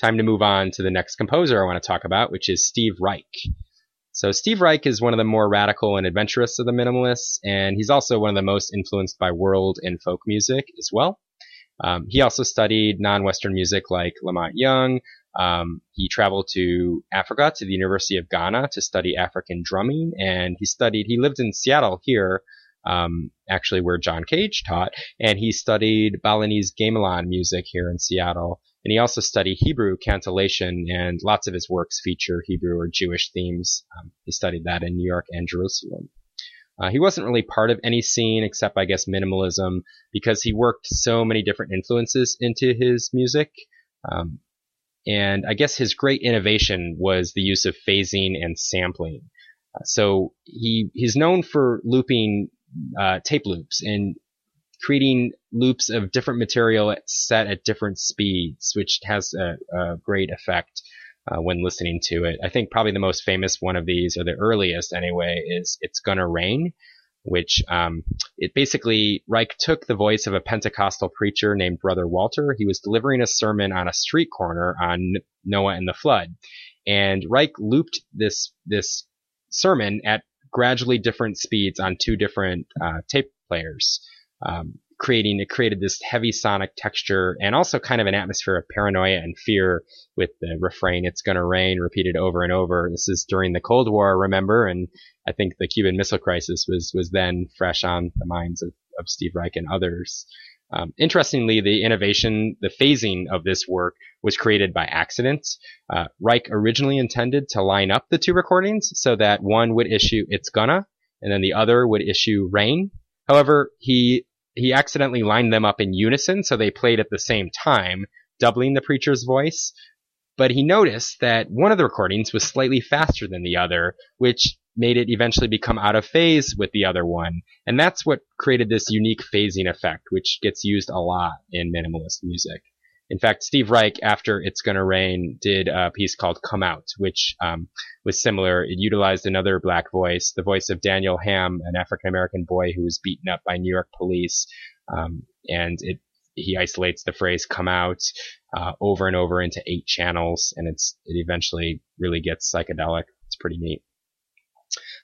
time to move on to the next composer I want to talk about, which is Steve Reich. So Steve Reich is one of the more radical and adventurous of the minimalists, and he's also one of the most influenced by world and folk music as well. Um, he also studied non-Western music like La Monte Young. Um, he traveled to Africa to the University of Ghana to study African drumming, and he studied. He lived in Seattle here, um, actually where John Cage taught, and he studied Balinese gamelan music here in Seattle. And he also studied Hebrew cantillation, and lots of his works feature Hebrew or Jewish themes. Um, he studied that in New York and Jerusalem. Uh, he wasn't really part of any scene except, I guess, minimalism because he worked so many different influences into his music. Um, and I guess his great innovation was the use of phasing and sampling. Uh, so he he's known for looping uh, tape loops and creating loops of different material set at different speeds, which has a, a great effect uh, when listening to it. I think probably the most famous one of these, or the earliest anyway, is "It's Gonna Rain." Which um, it basically Reich took the voice of a Pentecostal preacher named Brother Walter. He was delivering a sermon on a street corner on Noah and the flood, and Reich looped this this sermon at gradually different speeds on two different uh, tape players um, creating it created this heavy sonic texture and also kind of an atmosphere of paranoia and fear with the refrain "It's gonna rain" repeated over and over. This is during the Cold War, remember, and I think the Cuban Missile Crisis was was then fresh on the minds of, of Steve Reich and others. Um, interestingly, the innovation, the phasing of this work was created by accident. Uh, Reich originally intended to line up the two recordings so that one would issue "It's Gonna" and then the other would issue "Rain." However, he he accidentally lined them up in unison, so they played at the same time, doubling the preacher's voice. But he noticed that one of the recordings was slightly faster than the other, which made it eventually become out of phase with the other one. And that's what created this unique phasing effect, which gets used a lot in minimalist music. In fact, Steve Reich, after It's Gonna Rain, did a piece called Come Out, which um, was similar. It utilized another black voice, the voice of Daniel Hamm, an African American boy who was beaten up by New York police. Um, and it he isolates the phrase "come out" uh, over and over into eight channels, and it's it eventually really gets psychedelic. It's pretty neat.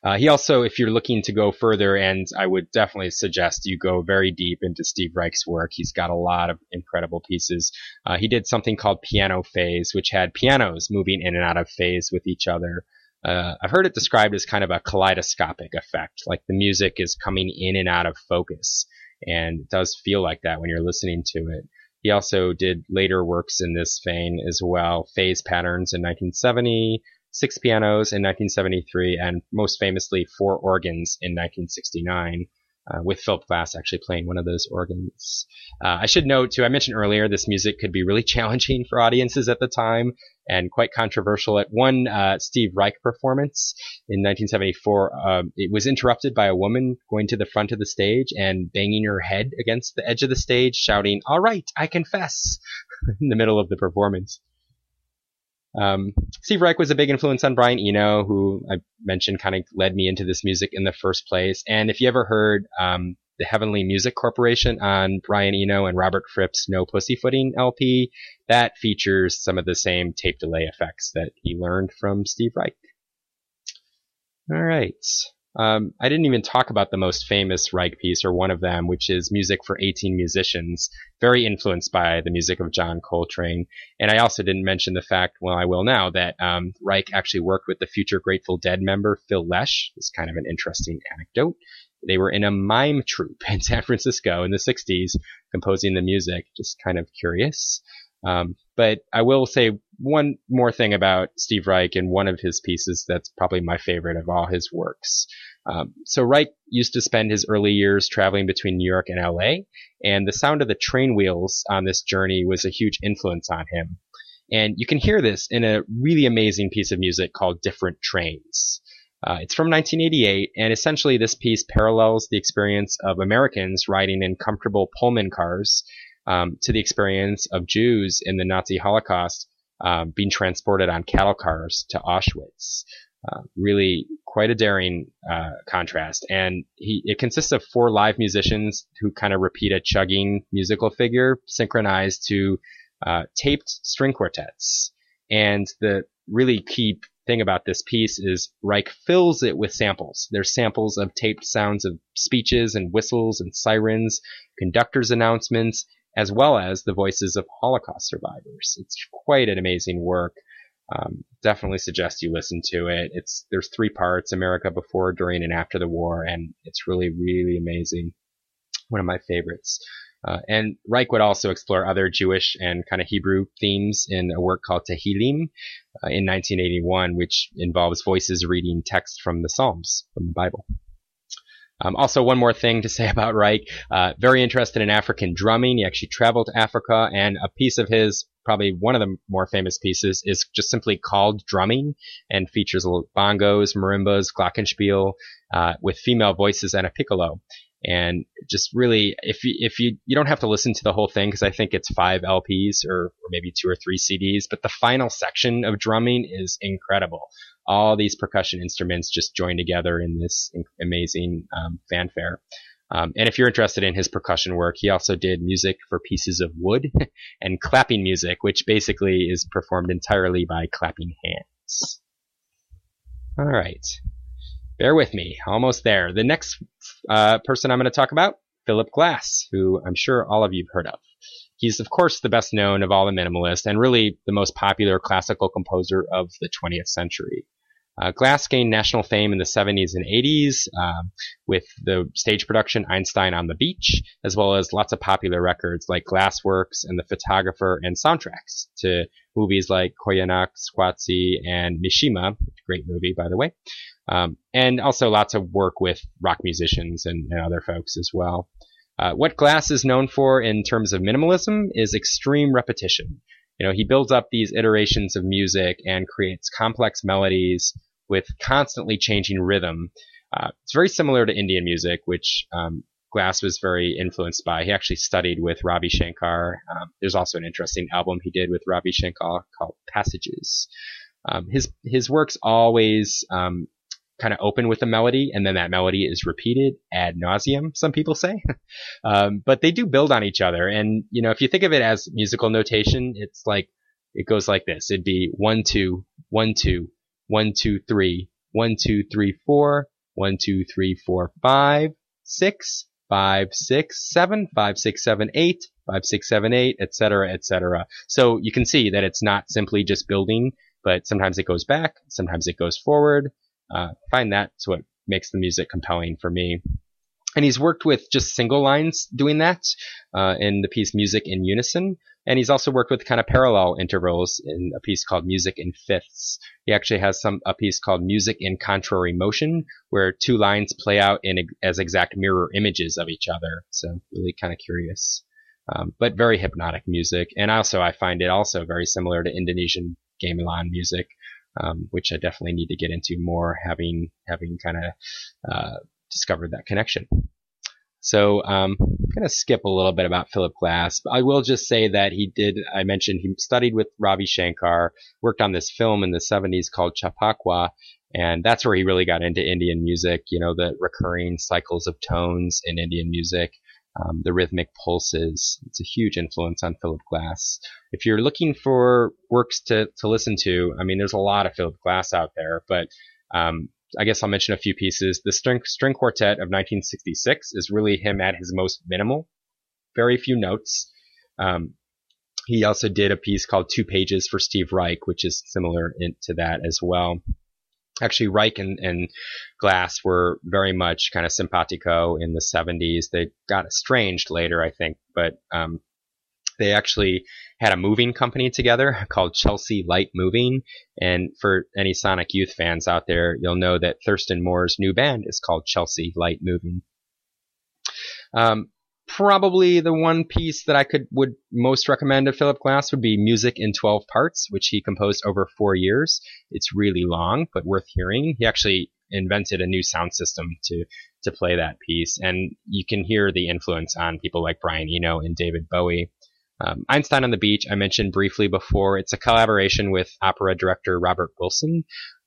Uh, he also, if you're looking to go further, and I would definitely suggest you go very deep into Steve Reich's work. He's got a lot of incredible pieces. Uh, he did something called Piano Phase, which had pianos moving in and out of phase with each other. Uh, I've heard it described as kind of a kaleidoscopic effect, like the music is coming in and out of focus, and it does feel like that when you're listening to it. He also did later works in this vein as well, Phase Patterns in 1970, six pianos in 1973, and most famously four organs in 1969. Uh, with Philip Glass actually playing one of those organs. Uh, I should note too, I mentioned earlier this music could be really challenging for audiences at the time and quite controversial. At one uh, Steve Reich performance in 1974, um, it was interrupted by a woman going to the front of the stage and banging her head against the edge of the stage, shouting, "All right, I confess," in the middle of the performance. Um, Steve Reich was a big influence on Brian Eno, who I mentioned kind of led me into this music in the first place. And if you ever heard um, the Heavenly Music Corporation on Brian Eno and Robert Fripp's No Pussyfooting LP, that features some of the same tape delay effects that he learned from Steve Reich. All right. Um, I didn't even talk about the most famous Reich piece, or one of them, which is music for 18 musicians, very influenced by the music of John Coltrane. And I also didn't mention the fact, well, I will now, that um, Reich actually worked with the future Grateful Dead member Phil Lesh. It's kind of an interesting anecdote. They were in a mime troupe in San Francisco in the 60s, composing the music. Just kind of curious. Um, but I will say one more thing about Steve Reich and one of his pieces that's probably my favorite of all his works. Um, so Reich used to spend his early years traveling between New York and LA, and the sound of the train wheels on this journey was a huge influence on him. And you can hear this in a really amazing piece of music called Different Trains. Uh, it's from 1988, and essentially this piece parallels the experience of Americans riding in comfortable Pullman cars um, to the experience of Jews in the Nazi Holocaust um, being transported on cattle cars to Auschwitz. Uh, really quite a daring uh, contrast. And he, it consists of four live musicians who kind of repeat a chugging musical figure synchronized to uh, taped string quartets. And the really key thing about this piece is Reich fills it with samples. There's samples of taped sounds of speeches and whistles and sirens, conductors' announcements, as well as the voices of Holocaust survivors. It's quite an amazing work. Um, definitely suggest you listen to it. It's there's three parts: America before, during, and after the war, and it's really, really amazing. One of my favorites. Uh, and Reich would also explore other Jewish and kind of Hebrew themes in a work called Tehillim uh, in 1981, which involves voices reading text from the Psalms from the Bible. Um, also, one more thing to say about Reich. Uh, very interested in African drumming. He actually traveled to Africa, and a piece of his, probably one of the more famous pieces, is just simply called Drumming and features bongos, marimbas, glockenspiel, uh, with female voices and a piccolo. And just really, if you, if you, you don't have to listen to the whole thing because I think it's five LPs or, or maybe two or three CDs, but the final section of drumming is incredible all these percussion instruments just join together in this amazing um, fanfare. Um, and if you're interested in his percussion work, he also did music for pieces of wood and clapping music, which basically is performed entirely by clapping hands. All right. Bear with me. Almost there. The next uh, person I'm going to talk about, Philip Glass, who I'm sure all of you've heard of. He's, of course, the best known of all the minimalists and really the most popular classical composer of the 20th century. Uh, Glass gained national fame in the 70s and 80s um, with the stage production Einstein on the Beach, as well as lots of popular records like Glassworks and The Photographer and soundtracks to movies like Koyaanisqatsi Squatsi, and Mishima, great movie, by the way. Um, and also lots of work with rock musicians and, and other folks as well. Uh, what Glass is known for in terms of minimalism is extreme repetition. You know, he builds up these iterations of music and creates complex melodies with constantly changing rhythm. Uh, it's very similar to Indian music, which um, Glass was very influenced by. He actually studied with Ravi Shankar. Um, there's also an interesting album he did with Ravi Shankar called Passages. Um, his his works always um, kind of open with a melody, and then that melody is repeated ad nauseum. Some people say, um, but they do build on each other. And you know, if you think of it as musical notation, it's like it goes like this. It'd be one two one two one two three one two three four one two three four five six five six seven five six seven eight five six seven eight etc etc. So you can see that it's not simply just building, but sometimes it goes back, sometimes it goes forward uh, find that's what makes the music compelling for me. And he's worked with just single lines doing that uh, in the piece Music in Unison. And he's also worked with kind of parallel intervals in a piece called Music in Fifths. He actually has some a piece called Music in Contrary Motion, where two lines play out in as exact mirror images of each other. So really kind of curious, um, but very hypnotic music. And also I find it also very similar to Indonesian gamelan music um, which I definitely need to get into more, having having kind of uh, discovered that connection. So um, I'm going to skip a little bit about Philip Glass. I will just say that he did. I mentioned he studied with Ravi Shankar, worked on this film in the 70s called Chappaqua, and that's where he really got into Indian music. You know, the recurring cycles of tones in Indian music um, the rhythmic pulses. It's a huge influence on Philip Glass. If you're looking for works to, to listen to, I mean, there's a lot of Philip Glass out there, but um, I guess I'll mention a few pieces. The string, string quartet of 1966 is really him at his most minimal, very few notes. Um, he also did a piece called Two Pages for Steve Reich, which is similar in, to that as well actually Reich and, and, Glass were very much kind of simpatico in the 70s. They got estranged later, I think, but um, they actually had a moving company together called Chelsea Light Moving. And for any Sonic Youth fans out there, you'll know that Thurston Moore's new band is called Chelsea Light Moving. Um, probably the one piece that I could would most recommend of Philip Glass would be Music in 12 Parts, which he composed over four years. It's really long, but worth hearing. He actually invented a new sound system to to play that piece, and you can hear the influence on people like Brian Eno and David Bowie. Um, Einstein on the Beach, I mentioned briefly before. It's a collaboration with opera director Robert Wilson.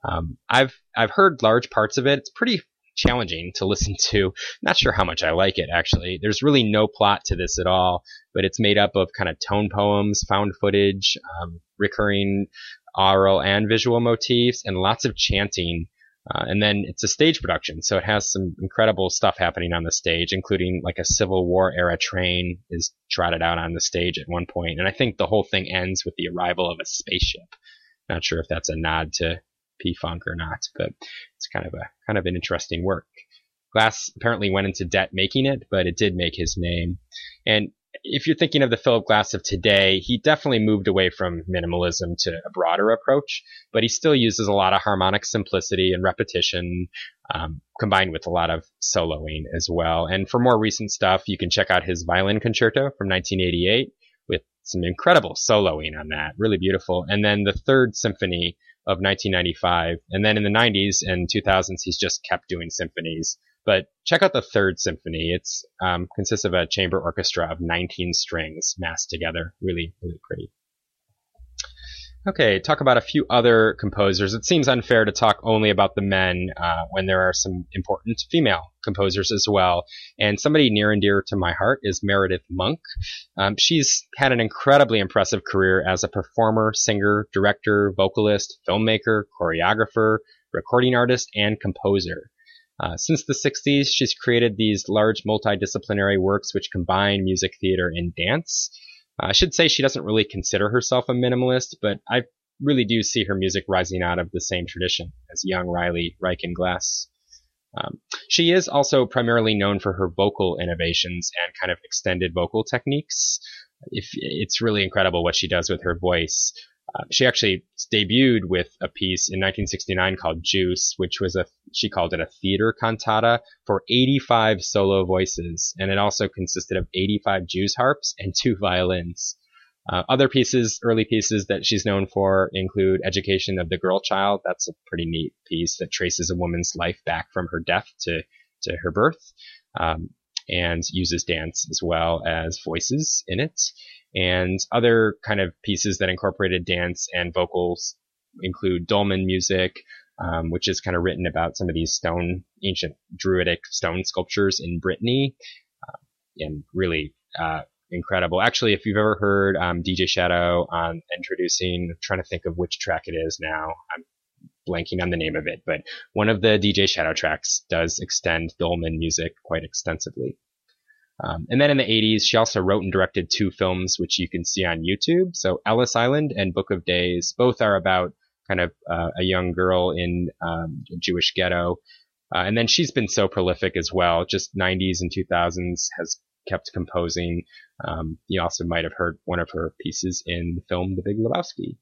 Um, I've I've heard large parts of it. It's pretty challenging to listen to. Not sure how much I like it actually. There's really no plot to this at all, but it's made up of kind of tone poems, found footage, um, recurring oral and visual motifs, and lots of chanting. Uh, and then it's a stage production, so it has some incredible stuff happening on the stage, including like a Civil War era train is trotted out on the stage at one point, and I think the whole thing ends with the arrival of a spaceship. Not sure if that's a nod to P Funk or not, but it's kind of a kind of an interesting work. Glass apparently went into debt making it, but it did make his name. And if you're thinking of the Philip Glass of today, he definitely moved away from minimalism to a broader approach, but he still uses a lot of harmonic simplicity and repetition, um, combined with a lot of soloing as well. And for more recent stuff, you can check out his violin concerto from 1988 with some incredible soloing on that, really beautiful. And then the third symphony of 1995. And then in the 90s and 2000s, he's just kept doing symphonies. But check out the third symphony. It's um, consists of a chamber orchestra of 19 strings massed together. Really, really pretty. Okay, talk about a few other composers. It seems unfair to talk only about the men uh, when there are some important female composers as well. And somebody near and dear to my heart is Meredith Monk. Um, she's had an incredibly impressive career as a performer, singer, director, vocalist, filmmaker, choreographer, recording artist, and composer. Uh, since the 60s, she's created these large multidisciplinary works which combine music, theater, and dance. I should say she doesn't really consider herself a minimalist, but I really do see her music rising out of the same tradition as young Riley Reich and Glass. Um, she is also primarily known for her vocal innovations and kind of extended vocal techniques. If it's really incredible what she does with her voice. Uh, she actually debuted with a piece in 1969 called Juice, which was a, she called it a theater cantata for 85 solo voices. And it also consisted of 85 Jew's harps and two violins. Uh, other pieces, early pieces that she's known for include Education of the Girl Child. That's a pretty neat piece that traces a woman's life back from her death to, to her birth. Um, and uses dance as well as voices in it. And other kind of pieces that incorporated dance and vocals include dolmen music, um, which is kind of written about some of these stone, ancient druidic stone sculptures in Brittany, uh, and really uh, incredible. Actually, if you've ever heard um, DJ Shadow on Endtroducing, I'm trying to think of which track it is now. I'm blanking on the name of it, but one of the DJ Shadow tracks does extend Dolmen music quite extensively. Um, and then in the 80s, she also wrote and directed two films, which you can see on YouTube. So Ellis Island and Book of Days, both are about kind of uh, a young girl in um, a Jewish ghetto. Uh, and then she's been so prolific as well. Just 90s and 2000s has kept composing. Um, you also might have heard one of her pieces in the film The Big Lebowski.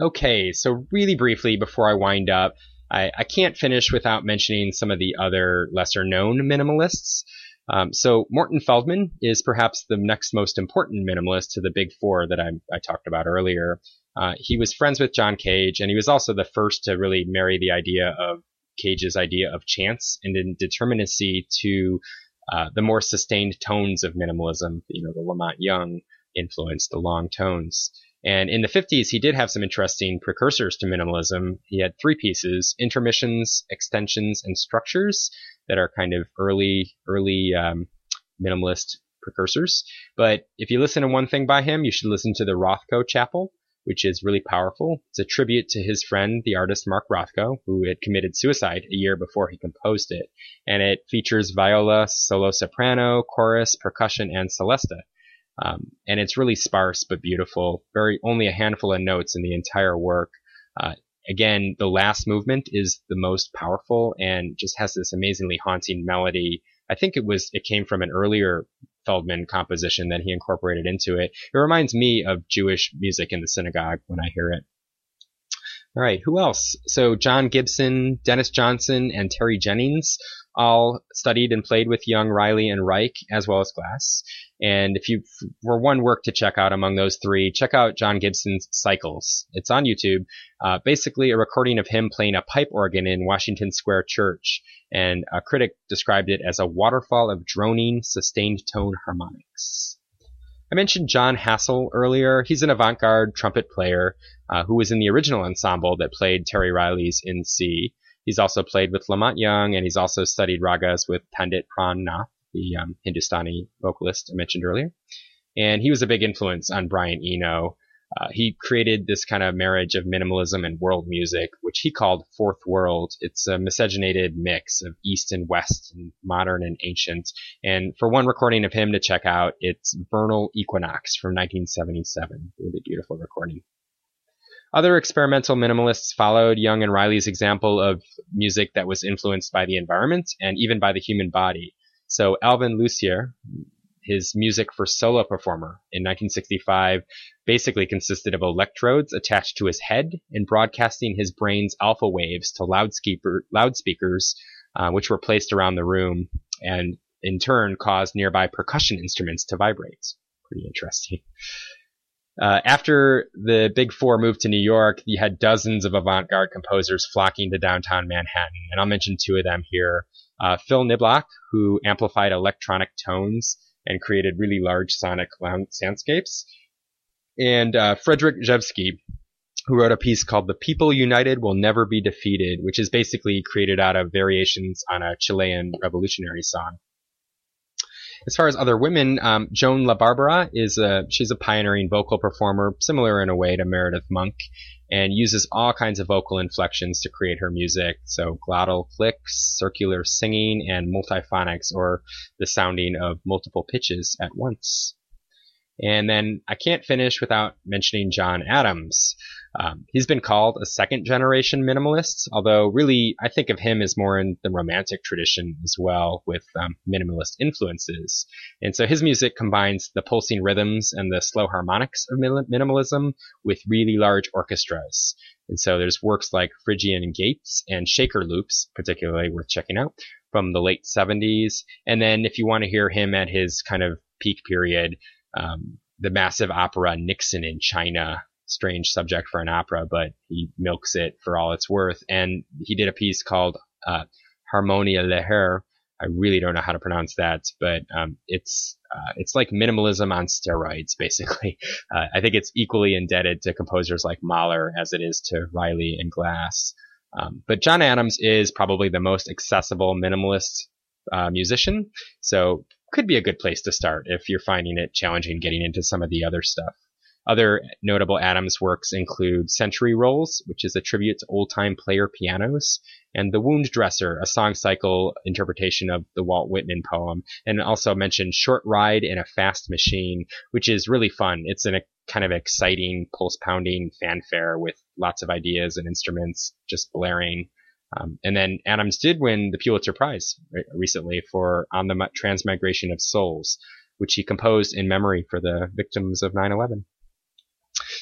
Okay, so really briefly before I wind up, I, I can't finish without mentioning some of the other lesser known minimalists. Um, so Morton Feldman is perhaps the next most important minimalist to the big four that I, I talked about earlier. Uh, he was friends with John Cage, and he was also the first to really marry the idea of Cage's idea of chance and indeterminacy to uh, the more sustained tones of minimalism, you know, the La Monte Young influence, the long tones. And in the 50s, he did have some interesting precursors to minimalism. He had three pieces, intermissions, extensions, and structures that are kind of early, early um, minimalist precursors. But if you listen to one thing by him, you should listen to the Rothko Chapel, which is really powerful. It's a tribute to his friend, the artist Mark Rothko, who had committed suicide a year before he composed it. And it features viola, solo soprano, chorus, percussion, and celesta. Um, and it's really sparse but beautiful. Very only a handful of notes in the entire work. Uh, again, the last movement is the most powerful and just has this amazingly haunting melody. I think it was it came from an earlier Feldman composition that he incorporated into it. It reminds me of Jewish music in the synagogue when I hear it. All right, who else? So John Gibson, Dennis Johnson, and Terry Jennings all studied and played with Young, Riley, and Reich, as well as Glass. And if you were one work to check out among those three, check out John Gibson's Cycles. It's on YouTube. Uh, basically, a recording of him playing a pipe organ in Washington Square Church. And a critic described it as a waterfall of droning, sustained tone harmonics. I mentioned Jon Hassell earlier. He's an avant-garde trumpet player uh, who was in the original ensemble that played Terry Riley's In C. He's also played with La Monte Young, and he's also studied ragas with Pandit Pran Nath, the um, Hindustani vocalist I mentioned earlier. And he was a big influence on Brian Eno. Uh, he created this kind of marriage of minimalism and world music, which he called Fourth World. It's a miscegenated mix of East and West, and modern and ancient. And for one recording of him to check out, it's Vernal Equinox from 1977. Really beautiful recording. Other experimental minimalists followed Young and Riley's example of music that was influenced by the environment and even by the human body. So Alvin Lucier, his music for solo performer in 1965 basically consisted of electrodes attached to his head and broadcasting his brain's alpha waves to loudspeaker, loudspeakers, uh, which were placed around the room and in turn caused nearby percussion instruments to vibrate. Pretty interesting. Uh, after the Big Four moved to New York, you had dozens of avant garde composers flocking to downtown Manhattan, and I'll mention two of them here uh, Phil Niblock, who amplified electronic tones and created really large sonic landscapes. and uh, Frederick Rzewski, who wrote a piece called The People United Will Never Be Defeated, which is basically created out of variations on a Chilean revolutionary song. As far as other women, um, Joan La Barbara is a she's a pioneering vocal performer, similar in a way to Meredith Monk, and uses all kinds of vocal inflections to create her music. So glottal clicks, circular singing, and multiphonics, or the sounding of multiple pitches at once. And then I can't finish without mentioning John Adams. Um, he's been called a second generation minimalist, although really I think of him as more in the romantic tradition as well, with um, minimalist influences. And so his music combines the pulsing rhythms and the slow harmonics of minimalism with really large orchestras. And so there's works like Phrygian Gates and Shaker Loops, particularly worth checking out, from the late 70s. And then if you want to hear him at his kind of peak period, um, the massive opera Nixon in China strange subject for an opera, but he milks it for all it's worth. And he did a piece called uh, Harmonielehre, I really don't know how to pronounce that, but um, it's uh, it's like minimalism on steroids, basically. Uh, I think it's equally indebted to composers like Mahler as it is to Riley and Glass. Um, but John Adams is probably the most accessible minimalist uh, musician, so could be a good place to start if you're finding it challenging getting into some of the other stuff. Other notable Adams works include Century Rolls, which is a tribute to old time player pianos, and The Wound Dresser, a song cycle interpretation of the Walt Whitman poem, and also mentioned Short Ride in a Fast Machine, which is really fun. It's in a kind of exciting, pulse pounding fanfare with lots of ideas and instruments just blaring. Um, and then Adams did win the Pulitzer Prize recently for On the Transmigration of Souls, which he composed in memory for the victims of 9 11.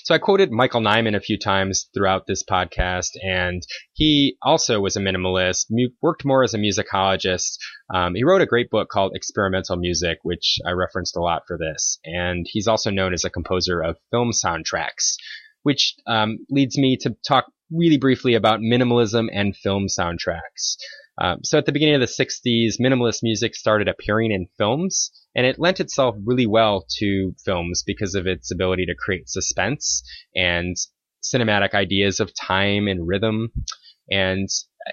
So I quoted Michael Nyman a few times throughout this podcast, and he also was a minimalist, worked more as a musicologist. Um, he wrote a great book called Experimental Music, which I referenced a lot for this. And he's also known as a composer of film soundtracks, which um, leads me to talk really briefly about minimalism and film soundtracks. Um, so at the beginning of the 60s, minimalist music started appearing in films, and it lent itself really well to films because of its ability to create suspense and cinematic ideas of time and rhythm. And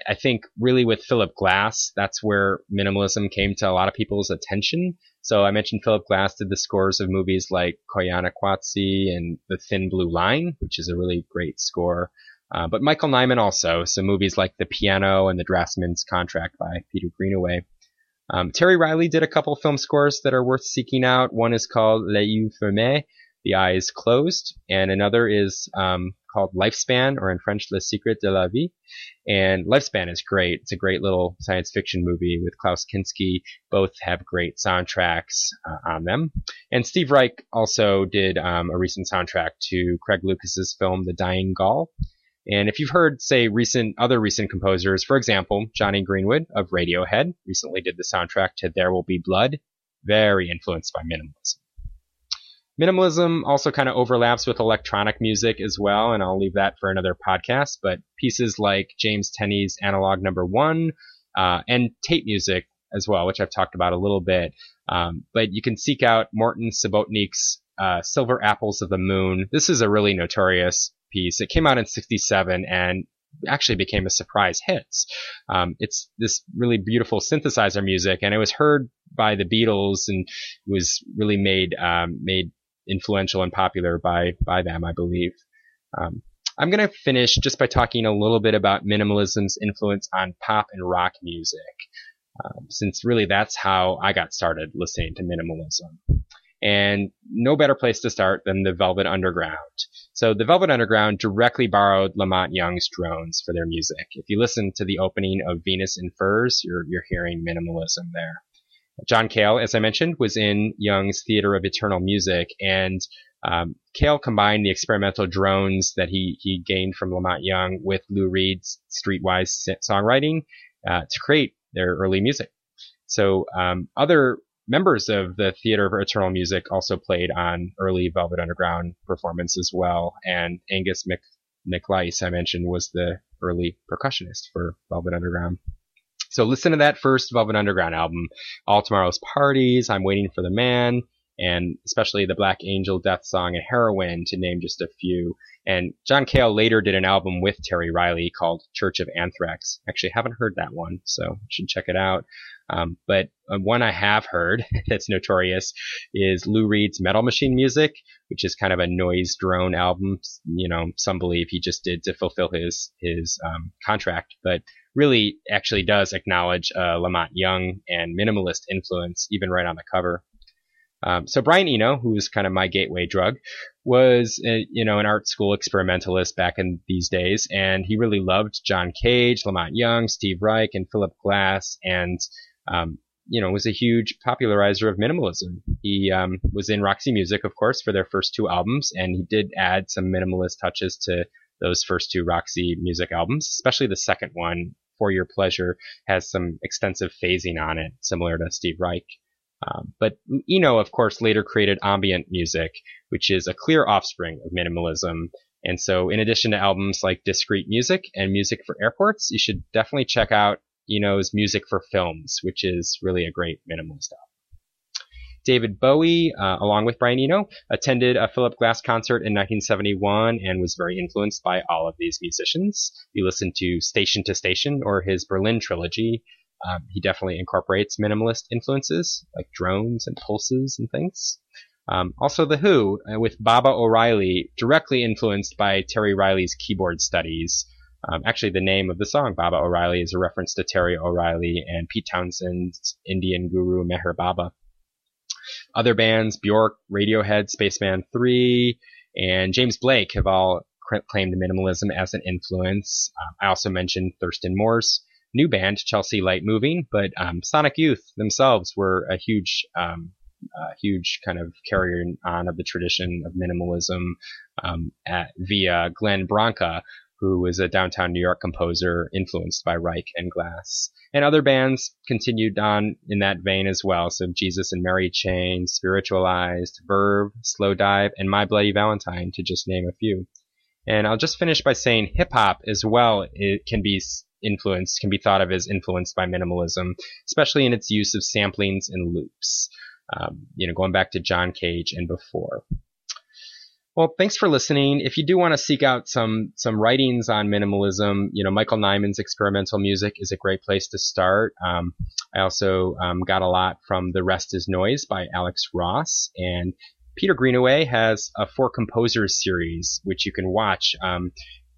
I think really with Philip Glass, that's where minimalism came to a lot of people's attention. So I mentioned Philip Glass did the scores of movies like Koyaanisqatsi and The Thin Blue Line, which is a really great score. Uh, but Michael Nyman also, so movies like The Piano and The Draftsman's Contract by Peter Greenaway. Um, Terry Riley did a couple film scores that are worth seeking out. One is called Les Yeux Fermés, The Eyes Closed, and another is um, called Lifespan, or in French, Le Secret de la Vie. And Lifespan is great. It's a great little science fiction movie with Klaus Kinski. Both have great soundtracks uh, on them. And Steve Reich also did um, a recent soundtrack to Craig Lucas's film The Dying Gaul. And if you've heard, say, recent other recent composers, for example, Jonny Greenwood of Radiohead recently did the soundtrack to There Will Be Blood, very influenced by minimalism. Minimalism also kind of overlaps with electronic music as well, and I'll leave that for another podcast. But pieces like James Tenney's Analog Number One uh, and tape music as well, which I've talked about a little bit. Um, but you can seek out Morton Subotnick's uh, Silver Apples of the Moon. This is a really notorious piece. It came out in 67 and actually became a surprise hit. Um, it's this really beautiful synthesizer music, and it was heard by the Beatles and was really made um, made influential and popular by by them, I believe. Um, I'm going to finish just by talking a little bit about minimalism's influence on pop and rock music, um, since really that's how I got started listening to minimalism. And no better place to start than the Velvet Underground. So the Velvet Underground directly borrowed La Monte Young's drones for their music. If you listen to the opening of Venus in Furs, you're, you're hearing minimalism there. John Cale, as I mentioned, was in Young's Theater of Eternal Music, and um, Cale combined the experimental drones that he, he gained from La Monte Young with Lou Reed's streetwise songwriting uh, to create their early music. So um, other members of the Theater of Eternal Music also played on early Velvet Underground performance as well. And Angus Mc, MacLise, I mentioned, was the early percussionist for Velvet Underground. So listen to that first Velvet Underground album, All Tomorrow's Parties, I'm Waiting for the Man, and especially the Black Angel Death Song and Heroin, to name just a few. And John Cale later did an album with Terry Riley called Church of Anthrax. Actually, haven't heard that one, so should check it out. Um, but uh, one I have heard that's notorious is Lou Reed's Metal Machine Music, which is kind of a noise drone album. You know, some believe he just did to fulfill his his um, contract, but really actually does acknowledge uh, La Monte Young and minimalist influence, even right on the cover. Um, so Brian Eno, who was kind of my gateway drug, was a, you know an art school experimentalist back in these days, and he really loved John Cage, La Monte Young, Steve Reich, and Philip Glass, and um, you know, was a huge popularizer of minimalism. He um, was in Roxy Music, of course, for their first two albums, and he did add some minimalist touches to those first two Roxy Music albums, especially the second one, For Your Pleasure, has some extensive phasing on it, similar to Steve Reich. Um, but Eno, of course, later created ambient music, which is a clear offspring of minimalism. And so, in addition to albums like Discrete Music and Music for Airports, you should definitely check out Eno's Music for Films, which is really a great minimalist album. David Bowie, uh, along with Brian Eno, attended a Philip Glass concert in 1971 and was very influenced by all of these musicians. You listen to Station to Station or his Berlin trilogy. Um, he definitely incorporates minimalist influences like drones and pulses and things. Um, also, The Who, uh, with Baba O'Riley, directly influenced by Terry Riley's keyboard studies. Um, actually, the name of the song, Baba O'Riley, is a reference to Terry O'Reilly and Pete Townshend's Indian guru Meher Baba. Other bands, Bjork, Radiohead, Spaceman 3, and James Blake have all claimed minimalism as an influence. Um, I also mentioned Thurston Moore's new band, Chelsea Light Moving, but um, Sonic Youth themselves were a huge, um, a huge kind of carrier on of the tradition of minimalism um, at, via Glenn Branca, who was a downtown New York composer influenced by Reich and Glass. And other bands continued on in that vein as well. So Jesus and Mary Chain, Spiritualized, Verve, Slowdive, and My Bloody Valentine, to just name a few. And I'll just finish by saying hip hop as well it can be influenced, can be thought of as influenced by minimalism, especially in its use of samplings and loops. Um, you know, going back to John Cage and before. Well, thanks for listening. If you do want to seek out some some writings on minimalism, you know Michael Nyman's experimental music is a great place to start. Um, I also um, got a lot from The Rest Is Noise by Alex Ross, and Peter Greenaway has a four composers series which you can watch. Um,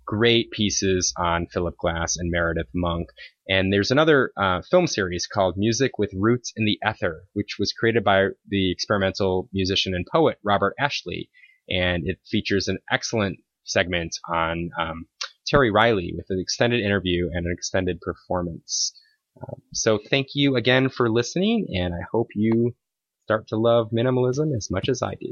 great pieces on Philip Glass and Meredith Monk. And there's another uh, film series called Music with Roots in the Ether, which was created by the experimental musician and poet Robert Ashley and it features an excellent segment on um, Terry Riley with an extended interview and an extended performance. Um, so thank you again for listening, and I hope you start to love minimalism as much as I do.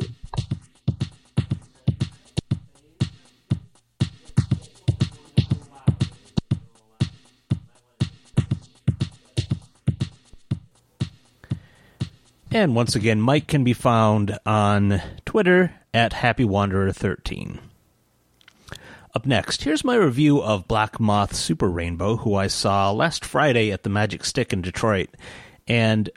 And once again, Mike can be found on Twitter at Happy Wanderer 13. Up next, here's my review of Black Moth Super Rainbow, who I saw last Friday at the Magic Stick in Detroit. And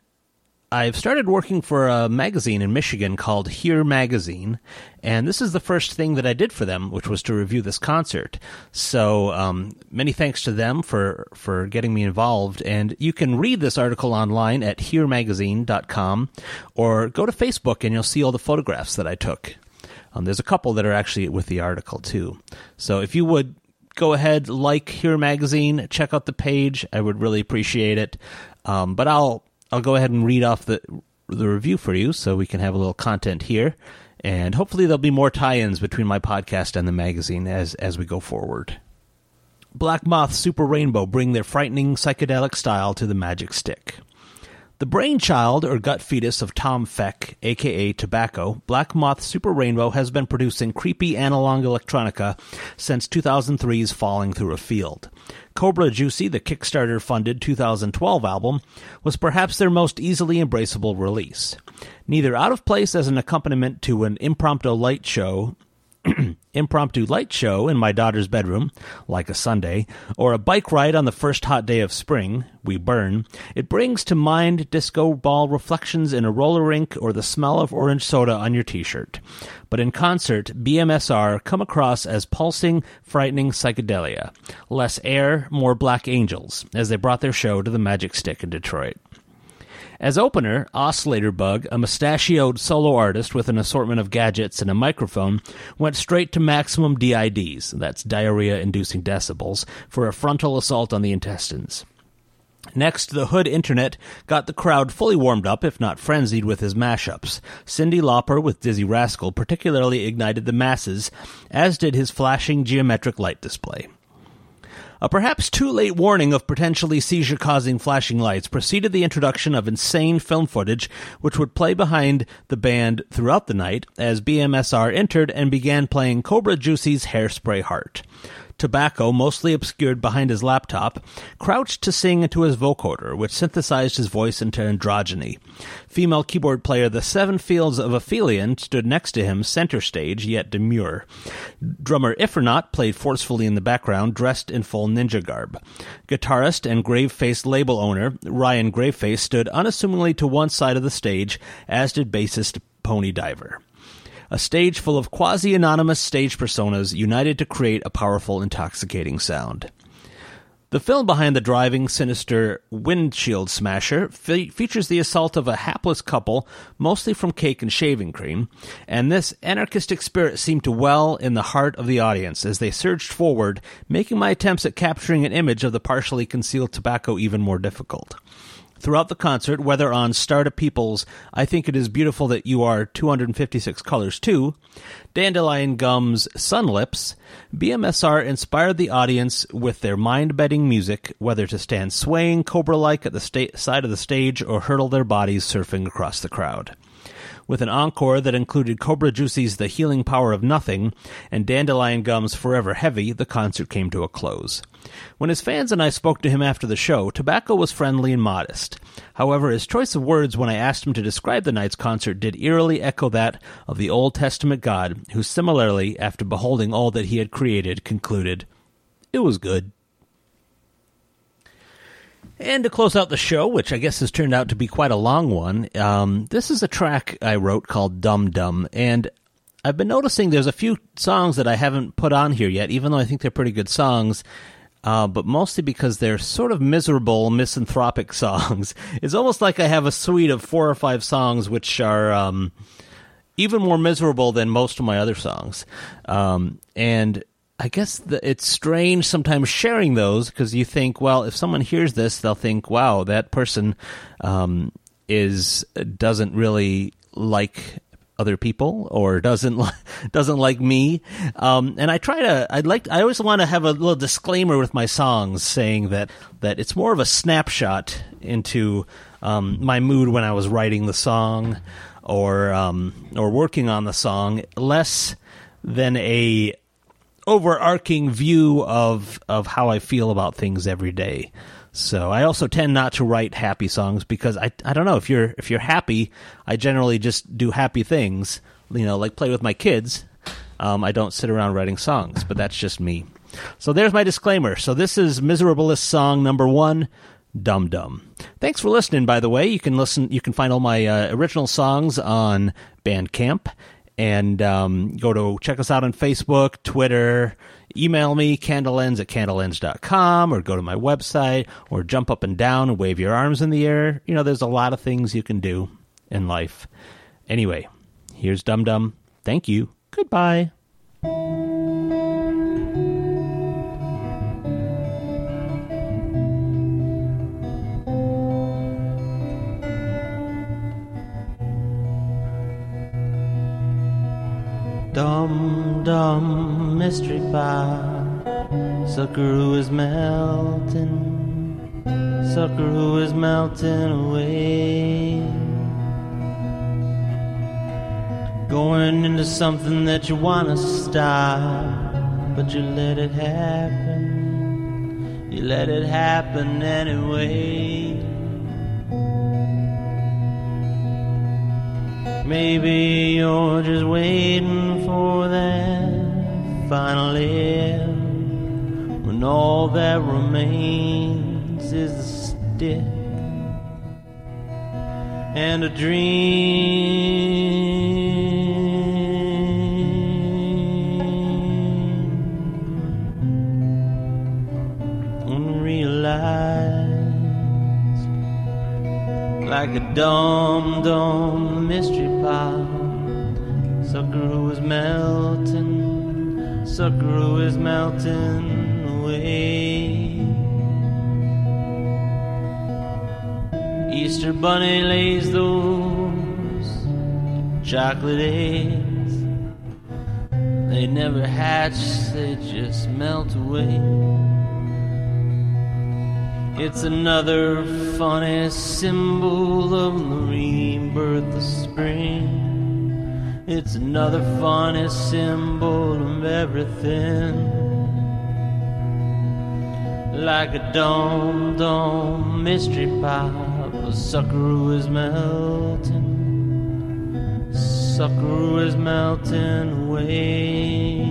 I've started working for a magazine in Michigan called Here Magazine, and this is the first thing that I did for them, which was to review this concert. So um, many thanks to them for for getting me involved. And you can read this article online at HereMagazine.com, or go to Facebook and you'll see all the photographs that I took. Um, there's a couple that are actually with the article too. So if you would go ahead, like Here Magazine, check out the page, I would really appreciate it. Um, but I'll I'll go ahead and read off the the review for you, so we can have a little content here, and hopefully there'll be more tie-ins between my podcast and the magazine as as we go forward. Black Moth Super Rainbow bring their frightening psychedelic style to the Magic Stick. The brainchild or gut fetus of Tom Fec, aka Tobacco, Black Moth Super Rainbow has been producing creepy analog electronica since 2003's Falling Through a Field. Cobra Juicy, the Kickstarter funded 2012 album, was perhaps their most easily embraceable release. Neither out of place as an accompaniment to an impromptu light show impromptu light show in my daughter's bedroom, like a Sunday, or a bike ride on the first hot day of spring, we burn, it brings to mind disco ball reflections in a roller rink or the smell of orange soda on your t shirt. But in concert, BMSR come across as pulsing, frightening psychedelia. Less air, more black angels, as they brought their show to the Magic Stick in Detroit. As opener, Oscillator Bug, a mustachioed solo artist with an assortment of gadgets and a microphone, went straight to maximum DIDs, that's diarrhea inducing decibels, for a frontal assault on the intestines. Next, the Hood Internet got the crowd fully warmed up, if not frenzied, with his mashups. Cyndi Lauper with Dizzee Rascal particularly ignited the masses, as did his flashing geometric light display. A perhaps too late warning of potentially seizure causing flashing lights preceded the introduction of insane film footage, which would play behind the band throughout the night as BMSR entered and began playing Cobra Juicy's Hairspray Heart. Tobacco mostly obscured behind his laptop, crouched to sing into his vocoder, which synthesized his voice into androgyny. Female keyboard player The Seven Fields of Aphelion stood next to him, center stage, yet demure. Drummer Iffernaut played forcefully in the background, dressed in full ninja garb. Guitarist and grave-faced label owner Ryan Graveface stood unassumingly to one side of the stage, as did bassist Pony Diver a stage full of quasi anonymous stage personas united to create a powerful, intoxicating sound. The film behind the driving, sinister windshield smasher fe- features the assault of a hapless couple, mostly from cake and shaving cream, and this anarchistic spirit seemed to well in the heart of the audience as they surged forward, making my attempts at capturing an image of the partially concealed tobacco even more difficult. Throughout the concert, whether on Start a People's I Think It Is Beautiful That You Are 256 Colors Too, Dandelion Gum's Sun Lips, BMSR inspired the audience with their mind bending music, whether to stand swaying cobra like at the sta- side of the stage or hurtle their bodies surfing across the crowd. With an encore that included Cobra Juicy's The Healing Power of Nothing and Dandelion Gum's Forever Heavy, the concert came to a close. When his fans and I spoke to him after the show, Tobacco was friendly and modest. However, his choice of words when I asked him to describe the night's concert did eerily echo that of the Old Testament God, who similarly, after beholding all that he had created, concluded, It was good. And to close out the show, which I guess has turned out to be quite a long one, um, this is a track I wrote called Dum Dum. And I've been noticing there's a few songs that I haven't put on here yet, even though I think they're pretty good songs. Uh, but mostly because they're sort of miserable, misanthropic songs. It's almost like I have a suite of four or five songs which are um, even more miserable than most of my other songs. Um, and I guess the, it's strange sometimes sharing those because you think, well, if someone hears this, they'll think, wow, that person um, is doesn't really like other people or doesn't doesn't like me. Um, and I try to I'd like I always want to have a little disclaimer with my songs saying that that it's more of a snapshot into um, my mood when I was writing the song or um, or working on the song, less than a overarching view of of how I feel about things every day. So I also tend not to write happy songs because I I don't know if you're if you're happy, I generally just do happy things. You know, like play with my kids. Um, I don't sit around writing songs, but that's just me. So there's my disclaimer. So this is Miserablest song number one, Dum Dum. Thanks for listening. By the way, you can listen. You can find all my uh, original songs on Bandcamp and um, go to check us out on Facebook, Twitter, email me, candlelens at candlelens.com, or go to my website, or jump up and down and wave your arms in the air. You know, there's a lot of things you can do in life. Anyway, here's Dum Dum. Thank you. Goodbye. Dum dum mystery bar, sucker who is melting, sucker who is melting away. Going into something that you wanna stop, but you let it happen. You let it happen anyway. Maybe you're just waiting for that final end when all that remains is the stick and a dream like a dumb dumb mystery sucker who is melting who is melting away. Easter bunny lays those chocolate eggs. They never hatch they just melt away it's another funny symbol of the rebirth of spring. It's another funny symbol of everything. like a dome dome mystery pop. A sucker who is melting, sucker who is melting away.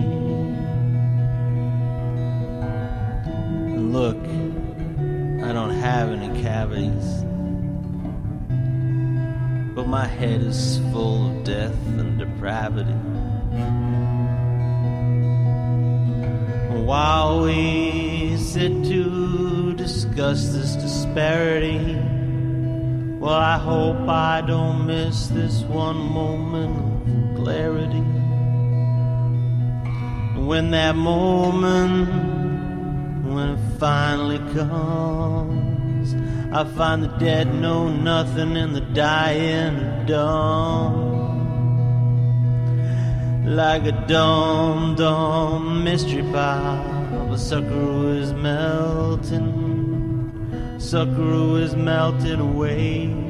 Look, have any cavities, but my head is full of death and depravity. While we sit to discuss this disparity, well, I hope I don't miss this one moment of clarity. When that moment, when it finally comes, I find the dead know nothing and the dying dumb like a dumb, dumb mystery pop. A sucker who is melting, sucker who is melting away.